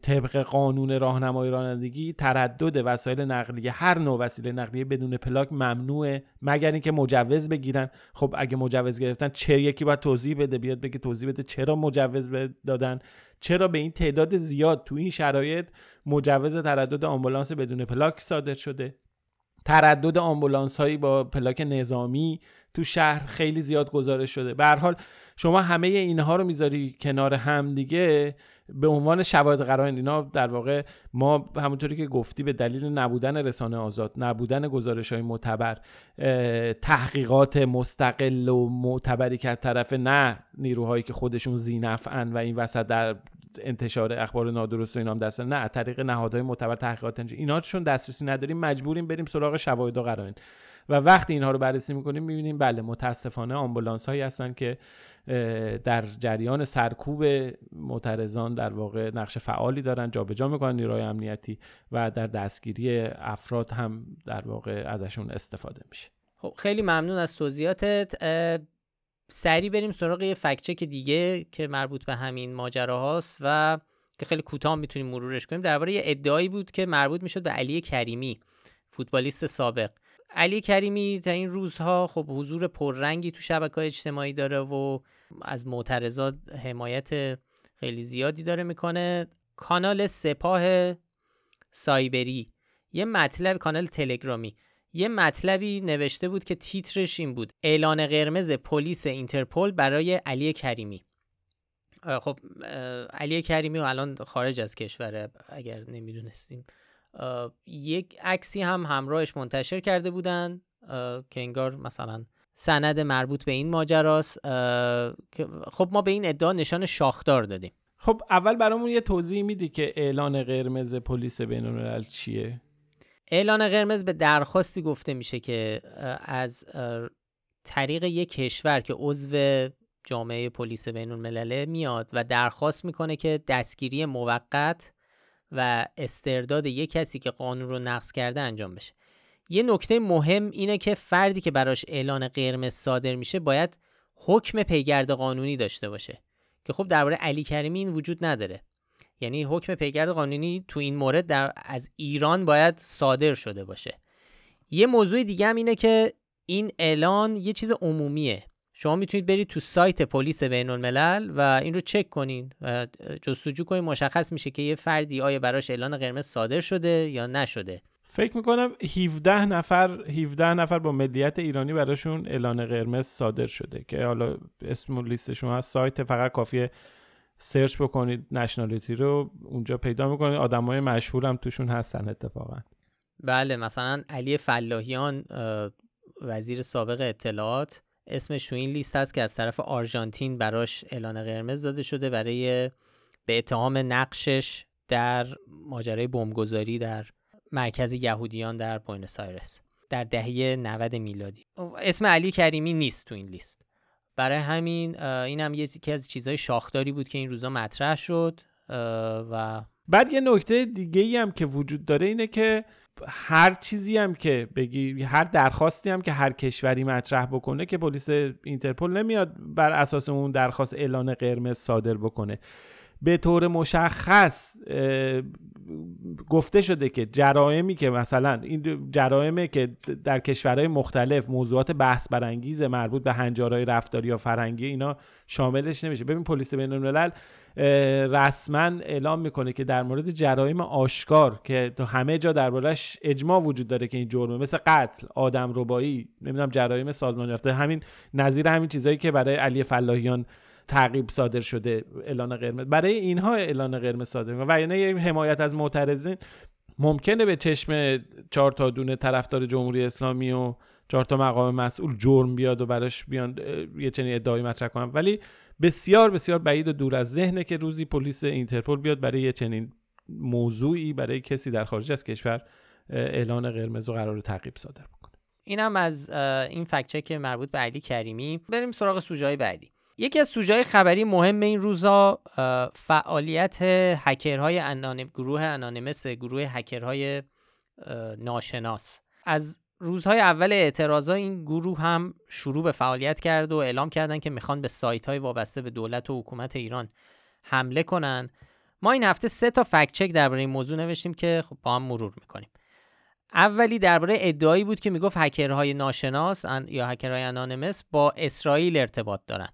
Speaker 2: طبق قانون راهنمایی رانندگی تردد وسایل نقلیه هر نوع وسیله نقلیه بدون پلاک ممنوعه مگر اینکه مجوز بگیرن. خب اگه مجوز گرفتن چه یکی باید توضیح بده؟ بیاد بگه توضیح بده چرا مجوز دادن؟ چرا به این تعداد زیاد تو این شرایط مجوز تردد آمبولانس بدون پلاک صادر شده؟ تردد آمبولانس هایی با پلاک نظامی تو شهر خیلی زیاد گزارش شده. به حال شما همه اینها رو می‌ذاری کنار هم دیگه به عنوان شواهد قرائن اینا در واقع ما همونطوری که گفتی به دلیل نبودن رسانه آزاد نبودن گزارش های معتبر تحقیقات مستقل و معتبری که از طرف نه نیروهایی که خودشون زینفعن و این وسط در انتشار اخبار نادرست و اینا هم دست نه طریق نهادهای معتبر تحقیقات اینا چون دسترسی نداریم مجبوریم بریم سراغ شواهد و قرائن. و وقتی اینها رو بررسی می‌کنیم می‌بینیم بله متاسفانه آمبولانس هایی هستن که در جریان سرکوب معترضان در واقع نقش فعالی دارن جابجا می‌کنن نیروهای امنیتی و در دستگیری افراد هم در واقع ازشون استفاده میشه.
Speaker 1: خب خیلی ممنون از توضیحاتت. سریع بریم سراغ یه فکچک دیگه که مربوط به همین ماجراهاست و که خیلی کوتاه می‌تونیم مرورش کنیم. درباره یه ادعایی بود که مربوط می‌شد به علی کریمی فوتبالیست سابق. علی کریمی تا این روزها خب حضور پررنگی تو شبکه اجتماعی داره و از معترضات حمایت خیلی زیادی داره می‌کنه. کانال سپاه سایبری. یه مطلب کانال تلگرامی. یه مطلبی نوشته بود که تیترش این بود. اعلان قرمز پلیس اینترپل برای علی کریمی. خب علی کریمی و الان خارج از کشوره اگر نمی‌دونستیم. یک عکسی هم همراهش منتشر کرده بودن که انگار مثلا سند مربوط به این ماجراست خب ما به این ادعا نشان شاخدار دادیم.
Speaker 2: خب اول برامون یه توضیح میدی که اعلان قرمز پلیس بین چیه؟
Speaker 1: اعلان قرمز به درخواستی گفته میشه که از طریق یک کشور که عضو جامعه پلیس بین الملله میاد و درخواست می‌کنه که دستگیری موقت و استرداد یک کسی که قانون رو نقض کرده انجام بشه. یه نکته مهم اینه که فردی که براش اعلان قرمز صادر میشه باید حکم پیگرد قانونی داشته باشه که خب درباره علی کریمی این وجود نداره. یعنی حکم پیگرد قانونی تو این مورد در از ایران باید صادر شده باشه. یه موضوع دیگه هم اینه که این اعلان یه چیز عمومیه. شما می‌تونید برید تو سایت پلیس بین الملل و این رو چک کنین و جستجو کنید مشخص میشه که یه فردی آیا براش اعلان قرمز صادر شده یا نشده.
Speaker 2: فکر می‌کنم 17 نفر 17 نفر با ملیت ایرانی براشون اعلان قرمز صادر شده که حالا اسم و لیستشون هست. سایت فقط کافیه سرچ بکنید nationality رو اونجا پیدا می‌کنید. آدمای مشهورم توشون هستن اتفاقا.
Speaker 1: بله مثلا علی فلاحیان وزیر سابق اطلاعات اسمش تو این لیست هست که از طرف آرژانتین براش اعلان قرمز داده شده برای به اتهام نقشش در ماجرای بمبگذاری در مرکز یهودیان در بوینس آیرس در دهه 90 میلادی. اسم علی کریمی نیست تو این لیست. برای همین این هم یکی از چیزهای شاخداری بود که این روزا مطرح شد و
Speaker 2: بعد یه نکته دیگه ای هم که وجود داره اینه که هر چیزی هم که بگی هر درخواستی هم که هر کشوری مطرح بکنه که پلیس اینترپل نمیاد بر اساس اون درخواست اعلان قرمز صادر بکنه. به طور مشخص گفته شده که جرائمی که مثلا این جرائمی که در کشورهای مختلف موضوعات بحث برانگیز مربوط به هنجارهای رفتاری یا فرنگی اینا شاملش نمیشه. ببین پلیس بین الملل رسما اعلام می‌کنه که در مورد جرایم آشکار که تو همه جا دربارش اجماع وجود داره که این جرمه مثل قتل آدم ربایی نمی‌دونم جرایم سازمان یافته همین نظیر همین چیزایی که برای علی فلاحیان تعقیب صادر شده اعلان قرمز. برای اینها اعلان قرمز صادر و یعنی حمایت از معترضین. ممکنه به چشم چهار تا دونه طرفدار جمهوری اسلامی و چهار تا مقام مسئول جرم بیاد و براش بیان یه چنین ادعایی مطرح کنن. ولی بسیار بسیار بعید و دور از ذهنه که روزی پلیس اینترپل بیاد برای یه چنین موضوعی برای کسی در خارج از کشور اعلان قرمز و قرار تعقیب صادر بکنه.
Speaker 1: اینم از این فکچک مربوط به علی کریمی. بریم سراغ سوژه بعدی. یکی از سوژه خبری مهم این روزا فعالیت هکرهای انانیم گروه انانیمس گروه هکرهای ناشناس. از روزهای اول اعتراضا این گروه هم شروع به فعالیت کرد و اعلام کردن که می‌خوان به سایت های وابسته به دولت و حکومت ایران حمله کنن. ما این هفته سه تا فکت چک درباره این موضوع نوشتیم که خب با هم مرور می‌کنیم. اولی درباره ادعایی بود که می‌گفت هکرهای ناشناس یا هکرهای انانیمس با اسرائیل ارتباط دارن.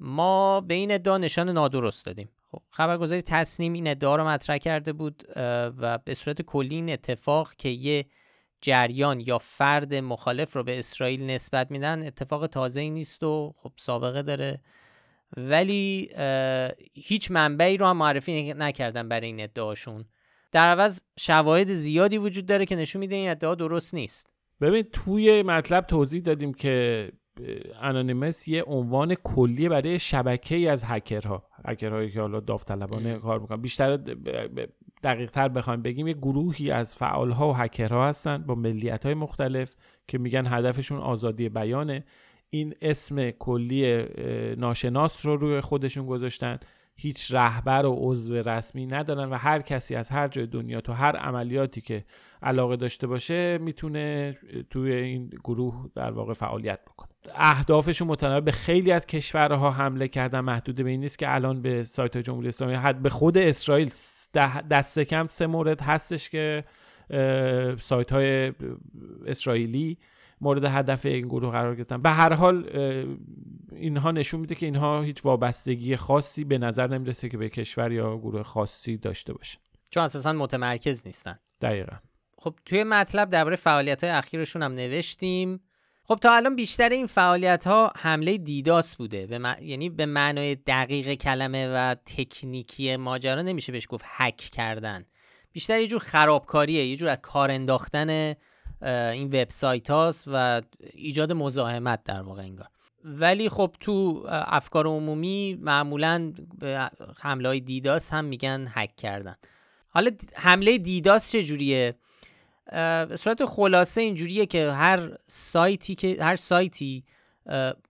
Speaker 1: ما به این ادعا نشان نادرست دادیم. خب خبرگزاری تصنیم این ادعا رو مطرح کرده بود و به صورت کلی این اتفاق که یه جریان یا فرد مخالف رو به اسرائیل نسبت میدن اتفاق تازه ای نیست و خب سابقه داره. ولی هیچ منبعی رو هم معرفی نکردن برای این ادعاشون. در عوض شواهد زیادی وجود داره که نشون میده این ادعا درست نیست.
Speaker 2: ببین توی مطلب توضیح دادیم که انانیمس یه عنوان کلی برای شبکه ای از هکرها هکرهایی که حالا داوطلبانه کار می‌کنن. بیشتر دقیق تر بخوایم بگیم یه گروهی از فعالها و هکرها هستن با ملیت های مختلف که میگن هدفشون آزادی بیانه. این اسم کلی ناشناس رو روی خودشون گذاشتن. هیچ رهبر و عضو رسمی ندارن و هر کسی از هر جای دنیا تو هر عملیاتی که علاقه داشته باشه می‌تونه توی این گروه در واقع فعالیت بکنه. اهدافشون متنوع. به خیلی از کشورها حمله کردن محدود به این نیست که الان به سایت جمهوری اسلامی حد به خود اسرائیل دست کم سه مورد هستش که سایت های اسرائیلی مورد هدف این گروه قرار گرفتن. به هر حال اینها نشون میده که اینها هیچ وابستگی خاصی به نظر نمی‌رسه که به کشور یا گروه خاصی داشته باشه.
Speaker 1: چون اساسا متمرکز نیستن.
Speaker 2: دقیقا.
Speaker 1: خب توی مطلب درباره فعالیت های اخیرشون هم نوشتیم. خب تا الان بیشتر این فعالیت ها حمله دیداس بوده. به یعنی به معنای دقیق کلمه و تکنیکی ماجرا نمیشه بهش گفت هک کردن. بیشتر یه جور خرابکاریه یه جور از کار انداختن این وبسایت هاست و ایجاد مزاحمت در واقع انگار. ولی خب تو افکار عمومی معمولا به حمله های دیداس هم میگن هک کردن. حالا حمله دیداس چجوریه به صورت خلاصه اینجوریه که هر سایتی که هر سایتی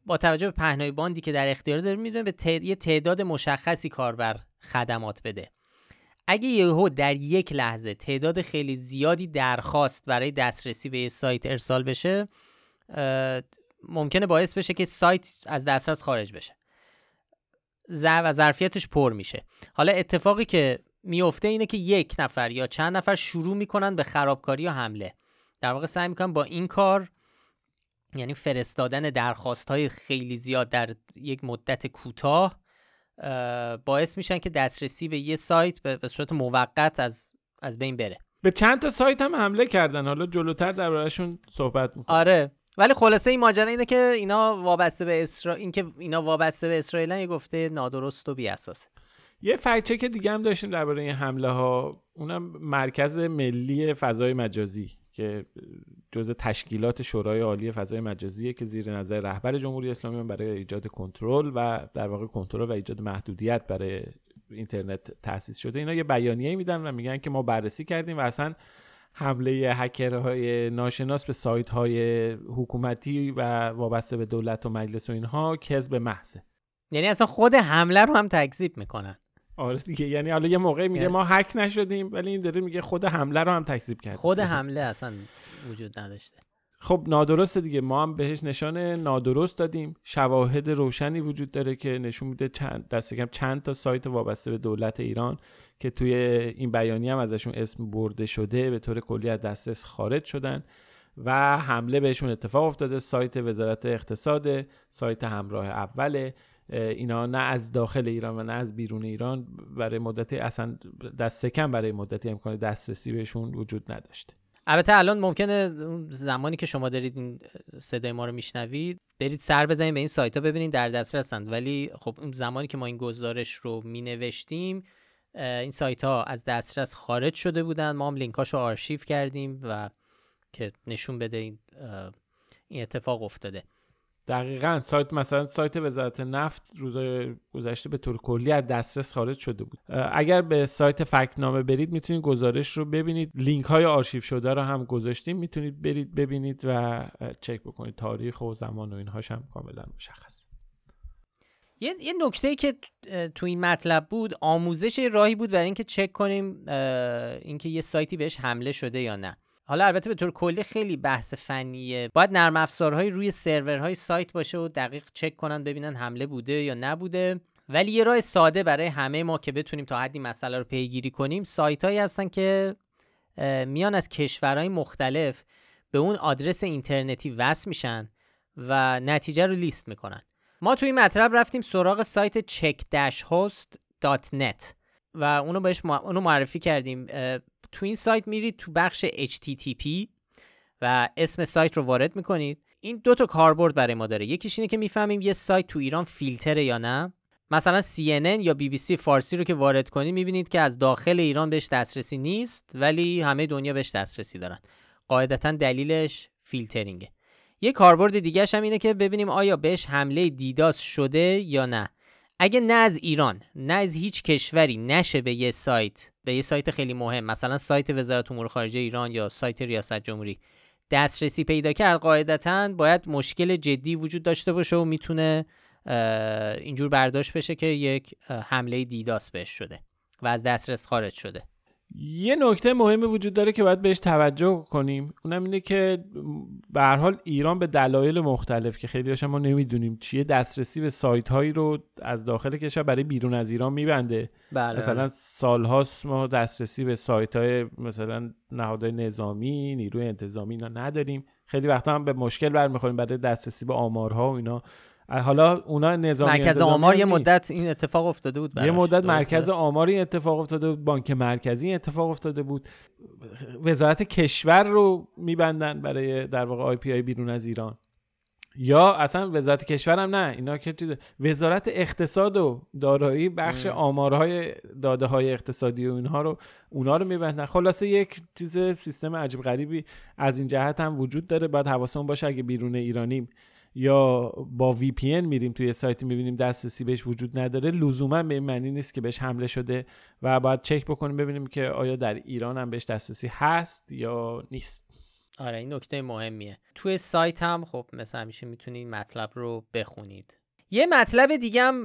Speaker 1: با توجه به پهنای باندی که در اختیار داره می‌دونه به یه تعداد مشخصی کاربر خدمات بده. اگه یهو در یک لحظه تعداد خیلی زیادی درخواست برای دسترسی به یه سایت ارسال بشه ممکنه باعث بشه که سایت از دسترس خارج بشه. و ظرفیتش پر میشه. حالا اتفاقی که میفته اینه که یک نفر یا چند نفر شروع می‌کنن به خرابکاری یا حمله. در واقع سعی می‌کنن با این کار یعنی فرستادن درخواست های خیلی زیاد در یک مدت کوتاه باعث میشن که دسترسی به یه سایت به صورت موقت از از بین بره.
Speaker 2: به چند تا سایت هم حمله کردن. حالا جلوتر دربارهشون صحبت می‌کنم.
Speaker 1: آره. ولی خلاصه این ماجرا اینه که اینا وابسته به اسرائیل اینکه اینا وابسته به اسرائیل یه گفته نادرست و بی اساسه
Speaker 2: یه فکچه که دیگه هم داشتیم درباره این حمله ها اونم مرکز ملی فضای مجازی که جزء تشکیلات شورای عالی فضای مجازیه که زیر نظر رهبر جمهوری اسلامی برای ایجاد کنترل و در واقع کنترل و ایجاد محدودیت برای اینترنت تأسیس شده. اینا یه بیانیه میدن و میگن که ما بررسی کردیم و اصلا حمله هکرهای ناشناس به سایت های حکومتی و وابسته به دولت و مجلس و اینها کذب محضه.
Speaker 1: یعنی اصلا خود حمله رو هم تکذیب می‌کنن.
Speaker 2: آره دیگه یعنی حالا یه موقع میگه ما هک نشدیم ولی این داره میگه خود حمله رو هم تکذیب کرد
Speaker 1: خود حمله اصلا وجود نداشته.
Speaker 2: خب نادرسته دیگه ما هم بهش نشان نادرست دادیم. شواهد روشنی وجود داره که نشون میده چند دست کم چند تا سایت وابسته به دولت ایران که توی این بیانیه هم ازشون اسم برده شده به طور کلی از دسترس خارج شدن و حمله بهشون اتفاق افتاده. سایت وزارت اقتصاد سایت همراه اوله. اینا نه از داخل ایران و نه از بیرون ایران برای مدتی اصلا دست کم برای مدتی امکان دسترسی بهشون وجود نداشته
Speaker 1: البته الان ممکنه زمانی که شما دارید این صدای ما رو میشنوید برید سر بزنید به این سایت ها ببینید در دسترس هستند ولی خب زمانی که ما این گزارش رو می نوشتیم این سایت ها از دسترس خارج شده بودن. ما هم لینکاش رو آرشیو کردیم و که نشون بده این اتفاق افتاده.
Speaker 2: دقیقا سایت مثلا سایت وزارت نفت روزای گذشته به طور کلی از دسترس خارج شده بود. اگر به سایت فکنامه برید می‌تونید گزارش رو ببینید. لینک های آرشیو شده رو هم گذاشتیم. می‌تونید برید ببینید و چک بکنید. تاریخ و زمان و اینهاش هم کاملا مشخص.
Speaker 1: یه, یه نکته که تو این مطلب بود آموزش راهی بود برای اینکه چک کنیم اینکه یه سایتی بهش حمله شده یا نه. حالا البته به طور کلی خیلی بحث فنیه. باید نرم افزارهای روی سرورهای سایت باشه و دقیق چک کنن ببینن حمله بوده یا نبوده. ولی یه راه ساده برای همه ما که بتونیم تا حدی مسئله رو پیگیری کنیم سایت هایی هستن که میان از کشورهای مختلف به اون آدرس اینترنتی وصل میشن و نتیجه رو لیست می‌کنن. ما توی مطلب رفتیم سراغ سایت check-host.net و اونو بهش اونو معرفی کردیم. تو این سایت میرید تو بخش HTTP و اسم سایت رو وارد می‌کنید. این دو تا کاربرد برای ما داره. یکیش اینه که می‌فهمیم یه سایت تو ایران فیلتره یا نه. مثلا CNN یا BBC فارسی رو که وارد کنید می‌بینید که از داخل ایران بهش دسترسی نیست ولی همه دنیا بهش دسترسی دارن. قاعدتا دلیلش فیلترینگه. یه کاربرد دیگه هم اینه که ببینیم آیا بهش حمله دیداس شده یا نه. اگه نه از ایران نه از هیچ کشوری نشه به یه سایت به یه سایت خیلی مهم مثلا سایت وزارت امور خارجه ایران یا سایت ریاست جمهوری. دسترسی پیدا کرد قاعدتا باید مشکل جدی وجود داشته باشه و می‌تونه اینجور برداشت بشه که یک حمله دیداس بهش شده و از دسترس خارج شده.
Speaker 2: یه نکته مهمی وجود داره که باید بهش توجه کنیم. اونم اینه که به هر حال ایران به دلایل مختلف که خیلی ما نمی‌دونیم چیه دسترسی به سایت هایی رو از داخل کشور برای بیرون از ایران میبنده.
Speaker 1: بله.
Speaker 2: مثلا. سالهاست ما دسترسی به سایت های مثلا نهادهای نظامی نیروی انتظامی اینا نداریم. خیلی وقتا هم به مشکل برمیخوریم برای دسترسی به آمارها و اینا. حالا اونا نظامی
Speaker 1: مرکز آمار یه مدت این اتفاق افتاده بود
Speaker 2: یه مدت مرکز آمار این اتفاق افتاده بود بانک مرکزی این اتفاق افتاده بود. وزارت کشور رو میبندن برای در واقع IP های بیرون از ایران. یا اصلا وزارت کشور هم نه اینا که وزارت اقتصاد و دارایی بخش آمارهای داده های اقتصادی و اینها رو اونا رو میبندن. خلاصه یک چیز سیستم عجیب غریبی از این جهت هم وجود داره. باید حواسمون باشه اگه بیرون ایرانیم. یا با وی پی ان میریم توی سایتی می‌بینیم دسترسی بهش وجود نداره لزوما به این معنی نیست که بهش حمله شده و باید چک بکنیم ببینیم که آیا در ایران هم بهش دسترسی هست یا نیست.
Speaker 1: آره این نکته مهمیه. توی سایت هم خب مثل همیشه می‌تونید مطلب رو بخونید. یه مطلب دیگه هم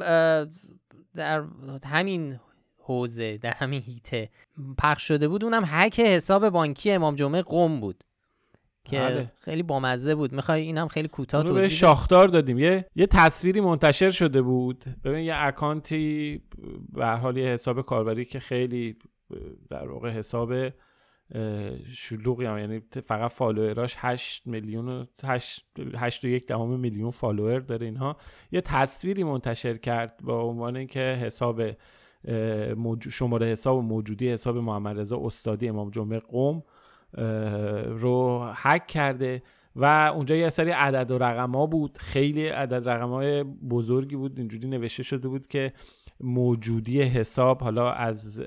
Speaker 1: در همین حوزه در همین هیته پخش شده بود اونم هک حساب بانکی امام جمعه قم بود. که بله. خیلی بامزه بود. می‌خوای اینم خیلی کوتاه توضیح
Speaker 2: به شاخدار دادیم. یه یه تصویری منتشر شده بود. ببین یه اکانتی به حال یه حساب کاربری که خیلی در واقع حساب شلوغی هم یعنی فقط فالووراش 8 میلیون و 8 8 و یک دهم میلیون فالوور داره اینها. یه تصویری منتشر کرد با عنوان اینکه حساب شماره حساب موجودی حساب محمد رضا استادی امام جمعه قم. رو هک کرده و اونجا یه سری عدد و رقم ها بود. خیلی عدد رقم های بزرگی بود. اینجوری نوشته شده بود که موجودی حساب حالا از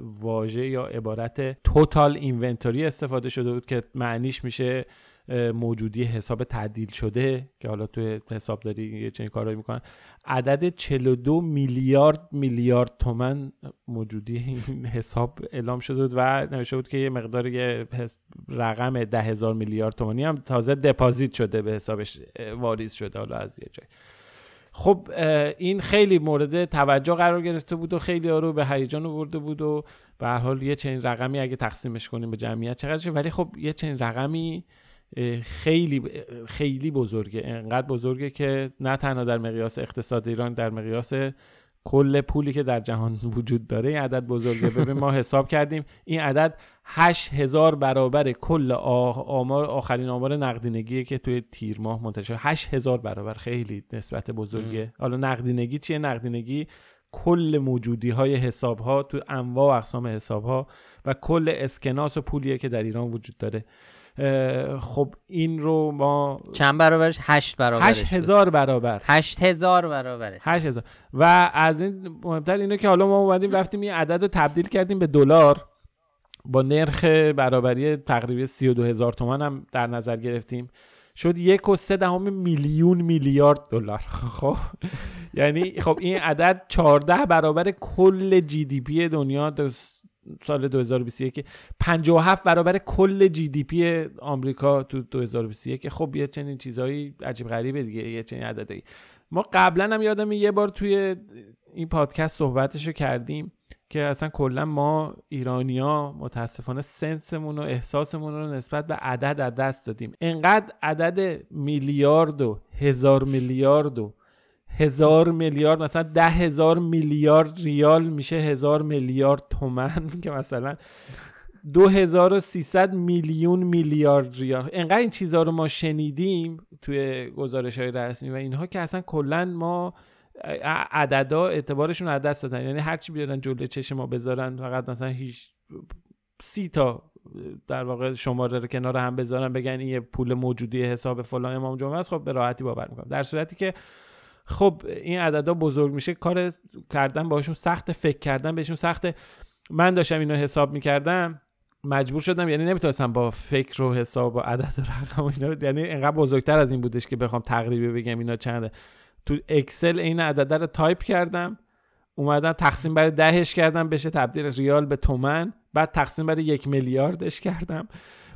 Speaker 2: واژه یا عبارت توتال اینونتوری استفاده شده بود که معنیش میشه موجودی حساب تعدیل شده که حالا توی حسابداری یه چنین کارایی می‌کنن. عدد 42 میلیارد میلیارد تومن موجودی این حساب اعلام شده بود و نوشته بود که یه مقدار یه رقم ده هزار میلیارد تومانی هم تازه دپازیت شده به حسابش واریز شده حالا از یه جای. خب این خیلی مورد توجه قرار گرفته بود و خیلی ها رو به هیجان آورده بود و به حال یه چنین رقمی اگه تقسیمش کنیم به جمعیت چقدر ولی خب یه چنین رقمی خیلی خیلی بزرگه. انقدر بزرگه که نه تنها در مقیاس اقتصاد ایران در مقیاس کل پولی که در جهان [LAUGHS] وجود داره این عدد بزرگه. [LAUGHS] ببین ما حساب کردیم این عدد 8000 برابر کل آمار آخرین آمار نقدینگی که توی تیر ماه منتشر. 8000 برابر خیلی نسبت بزرگه. حالا نقدینگی چیه؟ نقدینگی کل موجودی های حساب ها تو انواع و اقسام حساب ها و کل اسکناس و پولیه که در ایران وجود داره. خب این رو ما
Speaker 1: چند برابرش؟ هشت برابرش
Speaker 2: هشت هزار برابر.
Speaker 1: هشت هزار برابرش.
Speaker 2: هشت هزار. و از این مهمتر اینه که حالا ما اومدیم رفتیم این عدد رو تبدیل کردیم به دلار. با نرخ برابری و دو هزار تومن هم در نظر گرفتیم. شد یک و سه دهم میلیون میلیارد دلار. [LAUGHS] خب یعنی خب این عدد 14 برابر کل جی دی پی دنیا سال 2021 57 برابر کل جی دی پی آمریکا تو 2021 خب یه چنین چیزایی عجیب غریبه دیگه یه چنین عددی. ما قبلا هم یادم یه بار توی این پادکست صحبتشو کردیم که اصلا کلا ما ایرانیا متاسفانه سنسمون و احساسمون رو نسبت به عدد از دست دادیم. انقدر عدد میلیارد و هزار میلیارد و هزار میلیارد مثلا ده هزار میلیارد ریال میشه هزار میلیارد تومن [LAUGHS] که مثلا دو هزار و سیصد میلیون میلیارد ریال. انقدر این چیزها رو ما شنیدیم توی گزارش های رسمی و اینها که اصلا کلا ما عددا اعتبارشون از دست دادن. یعنی هرچی بیارن جلوی چشم ما بذارن فقط مثلا هیچ سی تا در واقع شماره رو کنار هم بذارن بگن این یه پول موجودی حساب فلان امام جمعه است خب به راحتی باور می‌کنم. در صورتی که خب این عددا بزرگ میشه کار کردن باشون سخت فکر کردن بهشون سخته. من داشتم اینو حساب می‌کردم مجبور شدم یعنی نمی‌تونستم با فکر و حساب و عدد و رقم اینا یعنی انقدر بزرگتر از این بودش که بخوام تقریبی بگم اینا چنده. تو اکسل این عدده رو تایپ کردم اومدم تقسیم بر دهش کردم بشه تبدیل ریال به تومن بعد تقسیم بر یک میلیاردش کردم.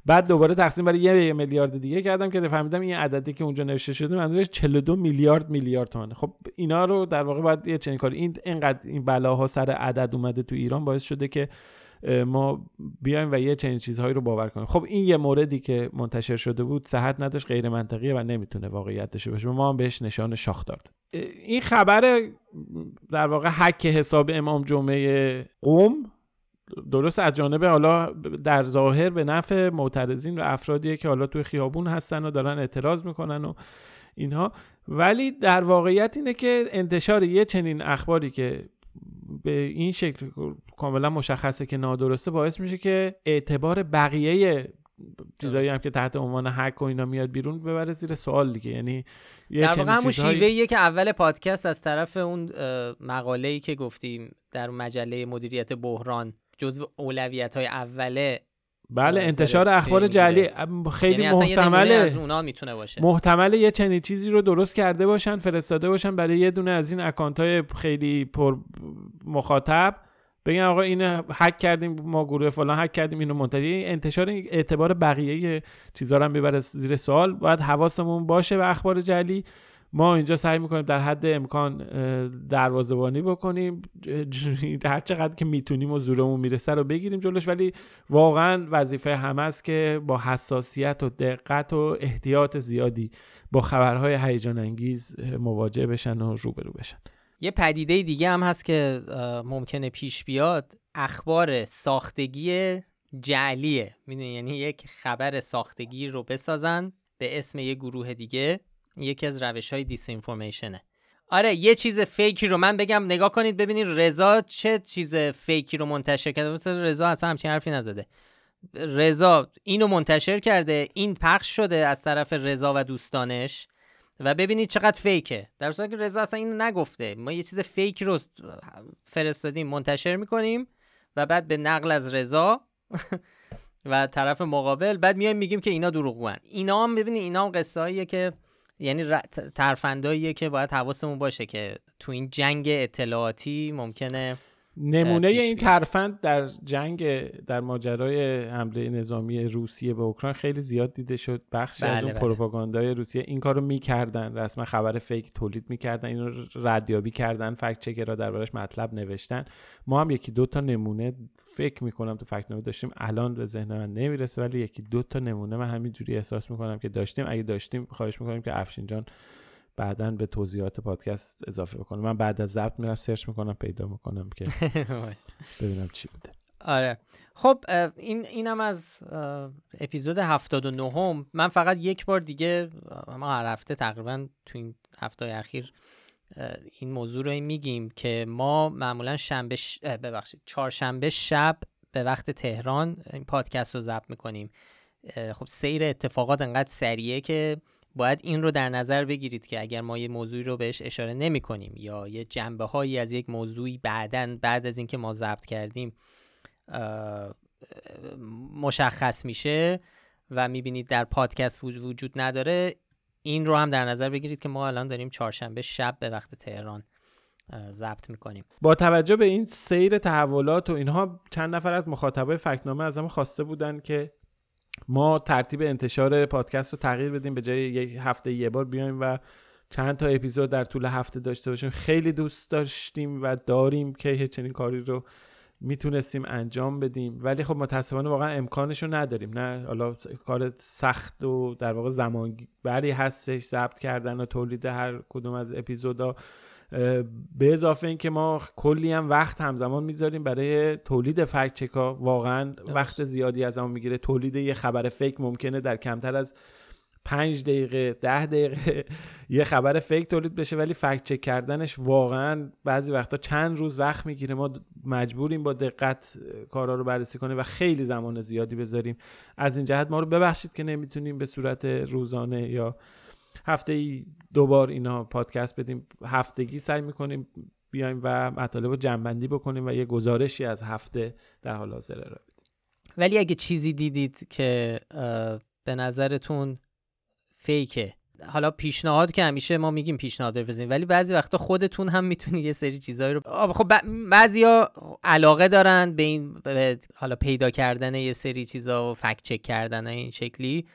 Speaker 2: بعد دوباره تقسیم بر یه میلیارد دیگه کردم که فهمیدم این عددی که اونجا نوشته شده منظورش 42 میلیارد میلیارد تومنه. خب اینا رو در واقع باید یه چنین کاری این اینقدر این بلاها سر عدد اومده تو ایران باعث شده که ما بیایم و یه چنین چیزهایی رو باور کنیم. خب این یه موردی که منتشر شده بود صحت نداشت غیر منطقیه و نمی‌تونه واقعیت داشته باشه. ما هم بهش نشان شاخ داد. این خبر در واقع حک حساب امام جمعه قوم درست از جانب حالا در ظاهر به نفع معترضین و افرادیه که حالا توی خیابون هستن و دارن اعتراض می‌کنن و اینها. ولی در واقعیت اینه که انتشار یه چنین اخباری که به این شکل کاملا مشخصه که نادرسته باعث میشه که اعتبار بقیه چیزایی هم که تحت عنوان حق و اینا میاد بیرون ببره زیر سوال دیگه. یعنی
Speaker 1: در واقع همون شیوه که اول پادکست از طرف اون مقاله ای که گفتیم در مجله مدیریت بحران جزو اولویت های اوله
Speaker 2: بله انتشار اخبار جعلی خیلی یعنی محتمله.
Speaker 1: از اونا می‌تونه باشه.
Speaker 2: محتمله یه چنین چیزی رو درست کرده باشن فرستاده باشن برای یه دونه از این اکانت های خیلی پر مخاطب. بگن آقا این هک کردیم ما گروه فلان هک کردیم اینو منتشر انتشار اعتبار بقیه چیزا رو می‌بره زیر سوال. باید حواسمون باشه به اخبار جعلی ما اینجا سعی می‌کنیم در حد امکان دروازبانی بکنیم. [LAUGHS] هر چقدر که می‌تونیم و زورمون می‌رسه رو بگیریم جلوش. ولی واقعا وظیفه همه است که با حساسیت و دقت و احتیاط زیادی با خبرهای هیجان انگیز مواجه بشن و روبرو بشن.
Speaker 1: یه پدیده دیگه هم هست که ممکنه پیش بیاد. اخبار ساختگی جعلیه. می‌دونی؟ یعنی یک خبر ساختگی رو بسازن به اسم یه گروه دیگه. یکی از روش های دیس اینفورمیشنه آره یه چیز فیکی رو من بگم نگاه کنید ببینید رضا چه چیز فیکی رو منتشر کرده. مثلا رضا اصلا همچین حرفی نزده. رضا اینو منتشر کرده این پخش شده از طرف رضا و دوستانش. و ببینید چقدر فیکه در صورتی که رضا اصلا اینو نگفته. ما یه چیز فیک رو فرستادیم منتشر می‌کنیم و بعد به نقل از رضا [LAUGHS] و طرف مقابل بعد میایم میگیم که اینا دروغگوان اینا هم ببینید اینا هم قصه که یعنی ترفنداییه که باید حواسمون باشه که تو این جنگ اطلاعاتی ممکنه
Speaker 2: نمونه این ترفند در جنگ در ماجرای حمله نظامی روسیه به اوکراین خیلی زیاد دیده شد. بخشی بله از اون بله. پروپاگاندای روسیه این کارو می‌کردن. رسما خبر فیک تولید می‌کردن. اینو ردیابی کردن. فکت چکرها دربارش مطلب نوشتن. ما هم یکی دو تا نمونه فکر می‌کنم تو فکت نمونه داشتیم. الان به ذهن من نمی‌رسه ولی یکی دو تا نمونه من همینجوری احساس می‌کنم که داشتیم. اگه داشتیم خواهش می‌کنیم که افشین جان بعدا به توضیحات پادکست اضافه بکنم. من بعد از ضبط میرم سرچ می‌کنم پیدا می‌کنم که [LAUGHS] ببینم چی بوده.
Speaker 1: آره. خب این اینم از اپیزود 79 هم. من فقط یک بار دیگه ما هر هفته تقریبا تو این هفته اخیر این موضوع رو میگیم که ما معمولا شنبه ش... ببخشید چهارشنبه شب به وقت تهران این پادکست رو ضبط می‌کنیم. خب سیر اتفاقات انقدر سریعه که باید این رو در نظر بگیرید که اگر ما یه موضوعی رو بهش اشاره نمی کنیم یا یه جنبه هایی از یک موضوعی بعدا بعد از اینکه ما ضبط کردیم مشخص میشه و می‌بینید در پادکست وجود نداره این رو هم در نظر بگیرید که ما الان داریم چهارشنبه شب به وقت تهران ضبط می‌کنیم.
Speaker 2: با توجه به این سیر تحولات و اینها چند نفر از مخاطبای فکنامه از هم خواسته بودن که ما ترتیب انتشار پادکست رو تغییر بدیم به جای یک هفته یه بار بیایم و چند تا اپیزود در طول هفته داشته باشیم. خیلی دوست داشتیم و داریم که چنین کاری رو می‌تونستیم انجام بدیم. ولی خب متاسفانه واقعا امکانش رو نداریم. نه حالا کار سخت و در واقع زمان بری هستش ضبط کردن و تولید هر کدوم از اپیزودا به اضافه اینکه ما کلی هم وقت همزمان می‌ذاریم برای تولید فکت چکا واقعا وقت زیادی از اون می‌گیره. تولید یه خبر فیک ممکنه در کمتر از پنج دقیقه ده دقیقه [LAUGHS] یه خبر فیک تولید بشه ولی فکت چک کردنش واقعا بعضی وقتا چند روز وقت می‌گیره. ما مجبوریم با دقت کارا رو بررسی کنیم و خیلی زمان زیادی بذاریم. از این جهت ما رو ببخشید که نمی‌تونیم به صورت روزانه یا هفته ای دوبار اینا پادکست بدیم هفتگی سعی می‌کنیم بیایم و مطالب رو جنبندی بکنیم و یه گزارشی از هفته در حال حاضر را بدیم.
Speaker 1: ولی اگه چیزی دیدید که به نظرتون فیکه حالا پیشنهاد که همیشه ما میگیم پیشنهاد بفرستین ولی بعضی وقتا خودتون هم می‌تونید یه سری چیزایی رو خب بعضیا علاقه دارن به این به حالا پیدا کردن یه سری چیزا و فکت چک کردن این شکلی.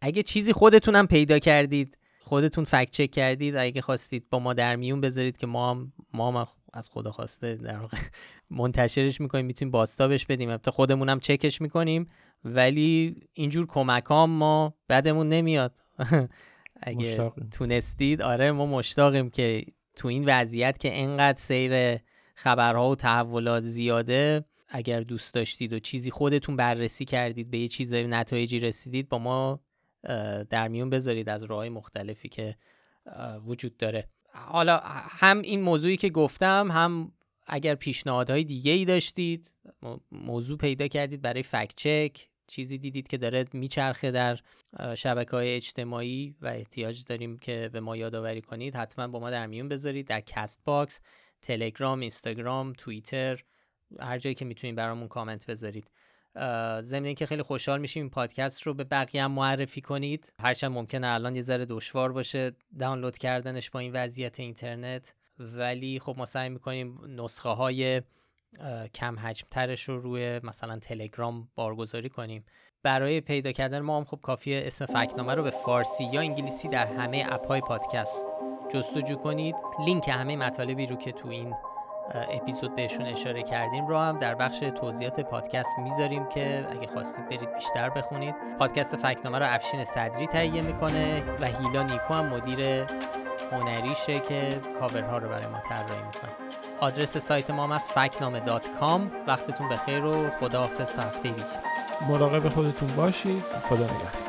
Speaker 1: اگه چیزی خودتون هم پیدا کردید خودتون فکت چک کردید اگه خواستید با ما در میون بذارید که ما هم ما هم از خدا خواسته در واقع [LAUGHS] منتشرش می‌کنیم می‌تونیم باستابش بدیم. البته خودمون هم چکش می‌کنیم ولی اینجور کمکام ما بدمون نمیاد. [LAUGHS] اگه تونستید آره ما مشتاقیم که تو این وضعیت که انقدر سیر خبرها و تحولات زیاده اگر دوست داشتید و چیزی خودتون بررسی کردید به یه چیزای نتایجی رسیدید با ما در میون بذارید از راه مختلفی که وجود داره. حالا هم این موضوعی که گفتم هم اگر پیشنهادهای دیگه ای داشتید موضوع پیدا کردید برای fact check چیزی دیدید که داره میچرخه در شبکه های اجتماعی و احتیاج داریم که به ما یادآوری کنید حتما با ما در میون بذارید در Castbox تلگرام اینستاگرام توییتر هر جایی که می‌تونید برامون کامنت بذارید. ضمن که خیلی خوشحال میشیم این پادکست رو به بقیه هم معرفی کنید. هرچند ممکنه الان یه ذره دشوار باشه دانلود کردنش با این وضعیت اینترنت. ولی خب ما سعی می‌کنیم نسخه های کم حجم ترش رو روی مثلا تلگرام بارگذاری کنیم. برای پیدا کردن ما هم خب کافیه اسم فکنامه رو به فارسی یا انگلیسی در همه اپ های پادکست جستجو کنید. لینک همه مطالبی رو که تو این اپیزود بهشون اشاره کردیم رو هم در بخش توضیحات پادکست می‌ذاریم که اگه خواستید برید بیشتر بخونید. پادکست فکنامه رو افشین صدری تهیه می‌کنه و هیلا نیکو هم مدیر هنریشه که کاورها رو برای ما طراحی می‌کنه. آدرس سایت ما هم هست فکتنامه dot com. وقتتون بخیر و خداحافظ تا هفته دیگه.
Speaker 2: مراقب خودتون باشید. خدا نگهدار.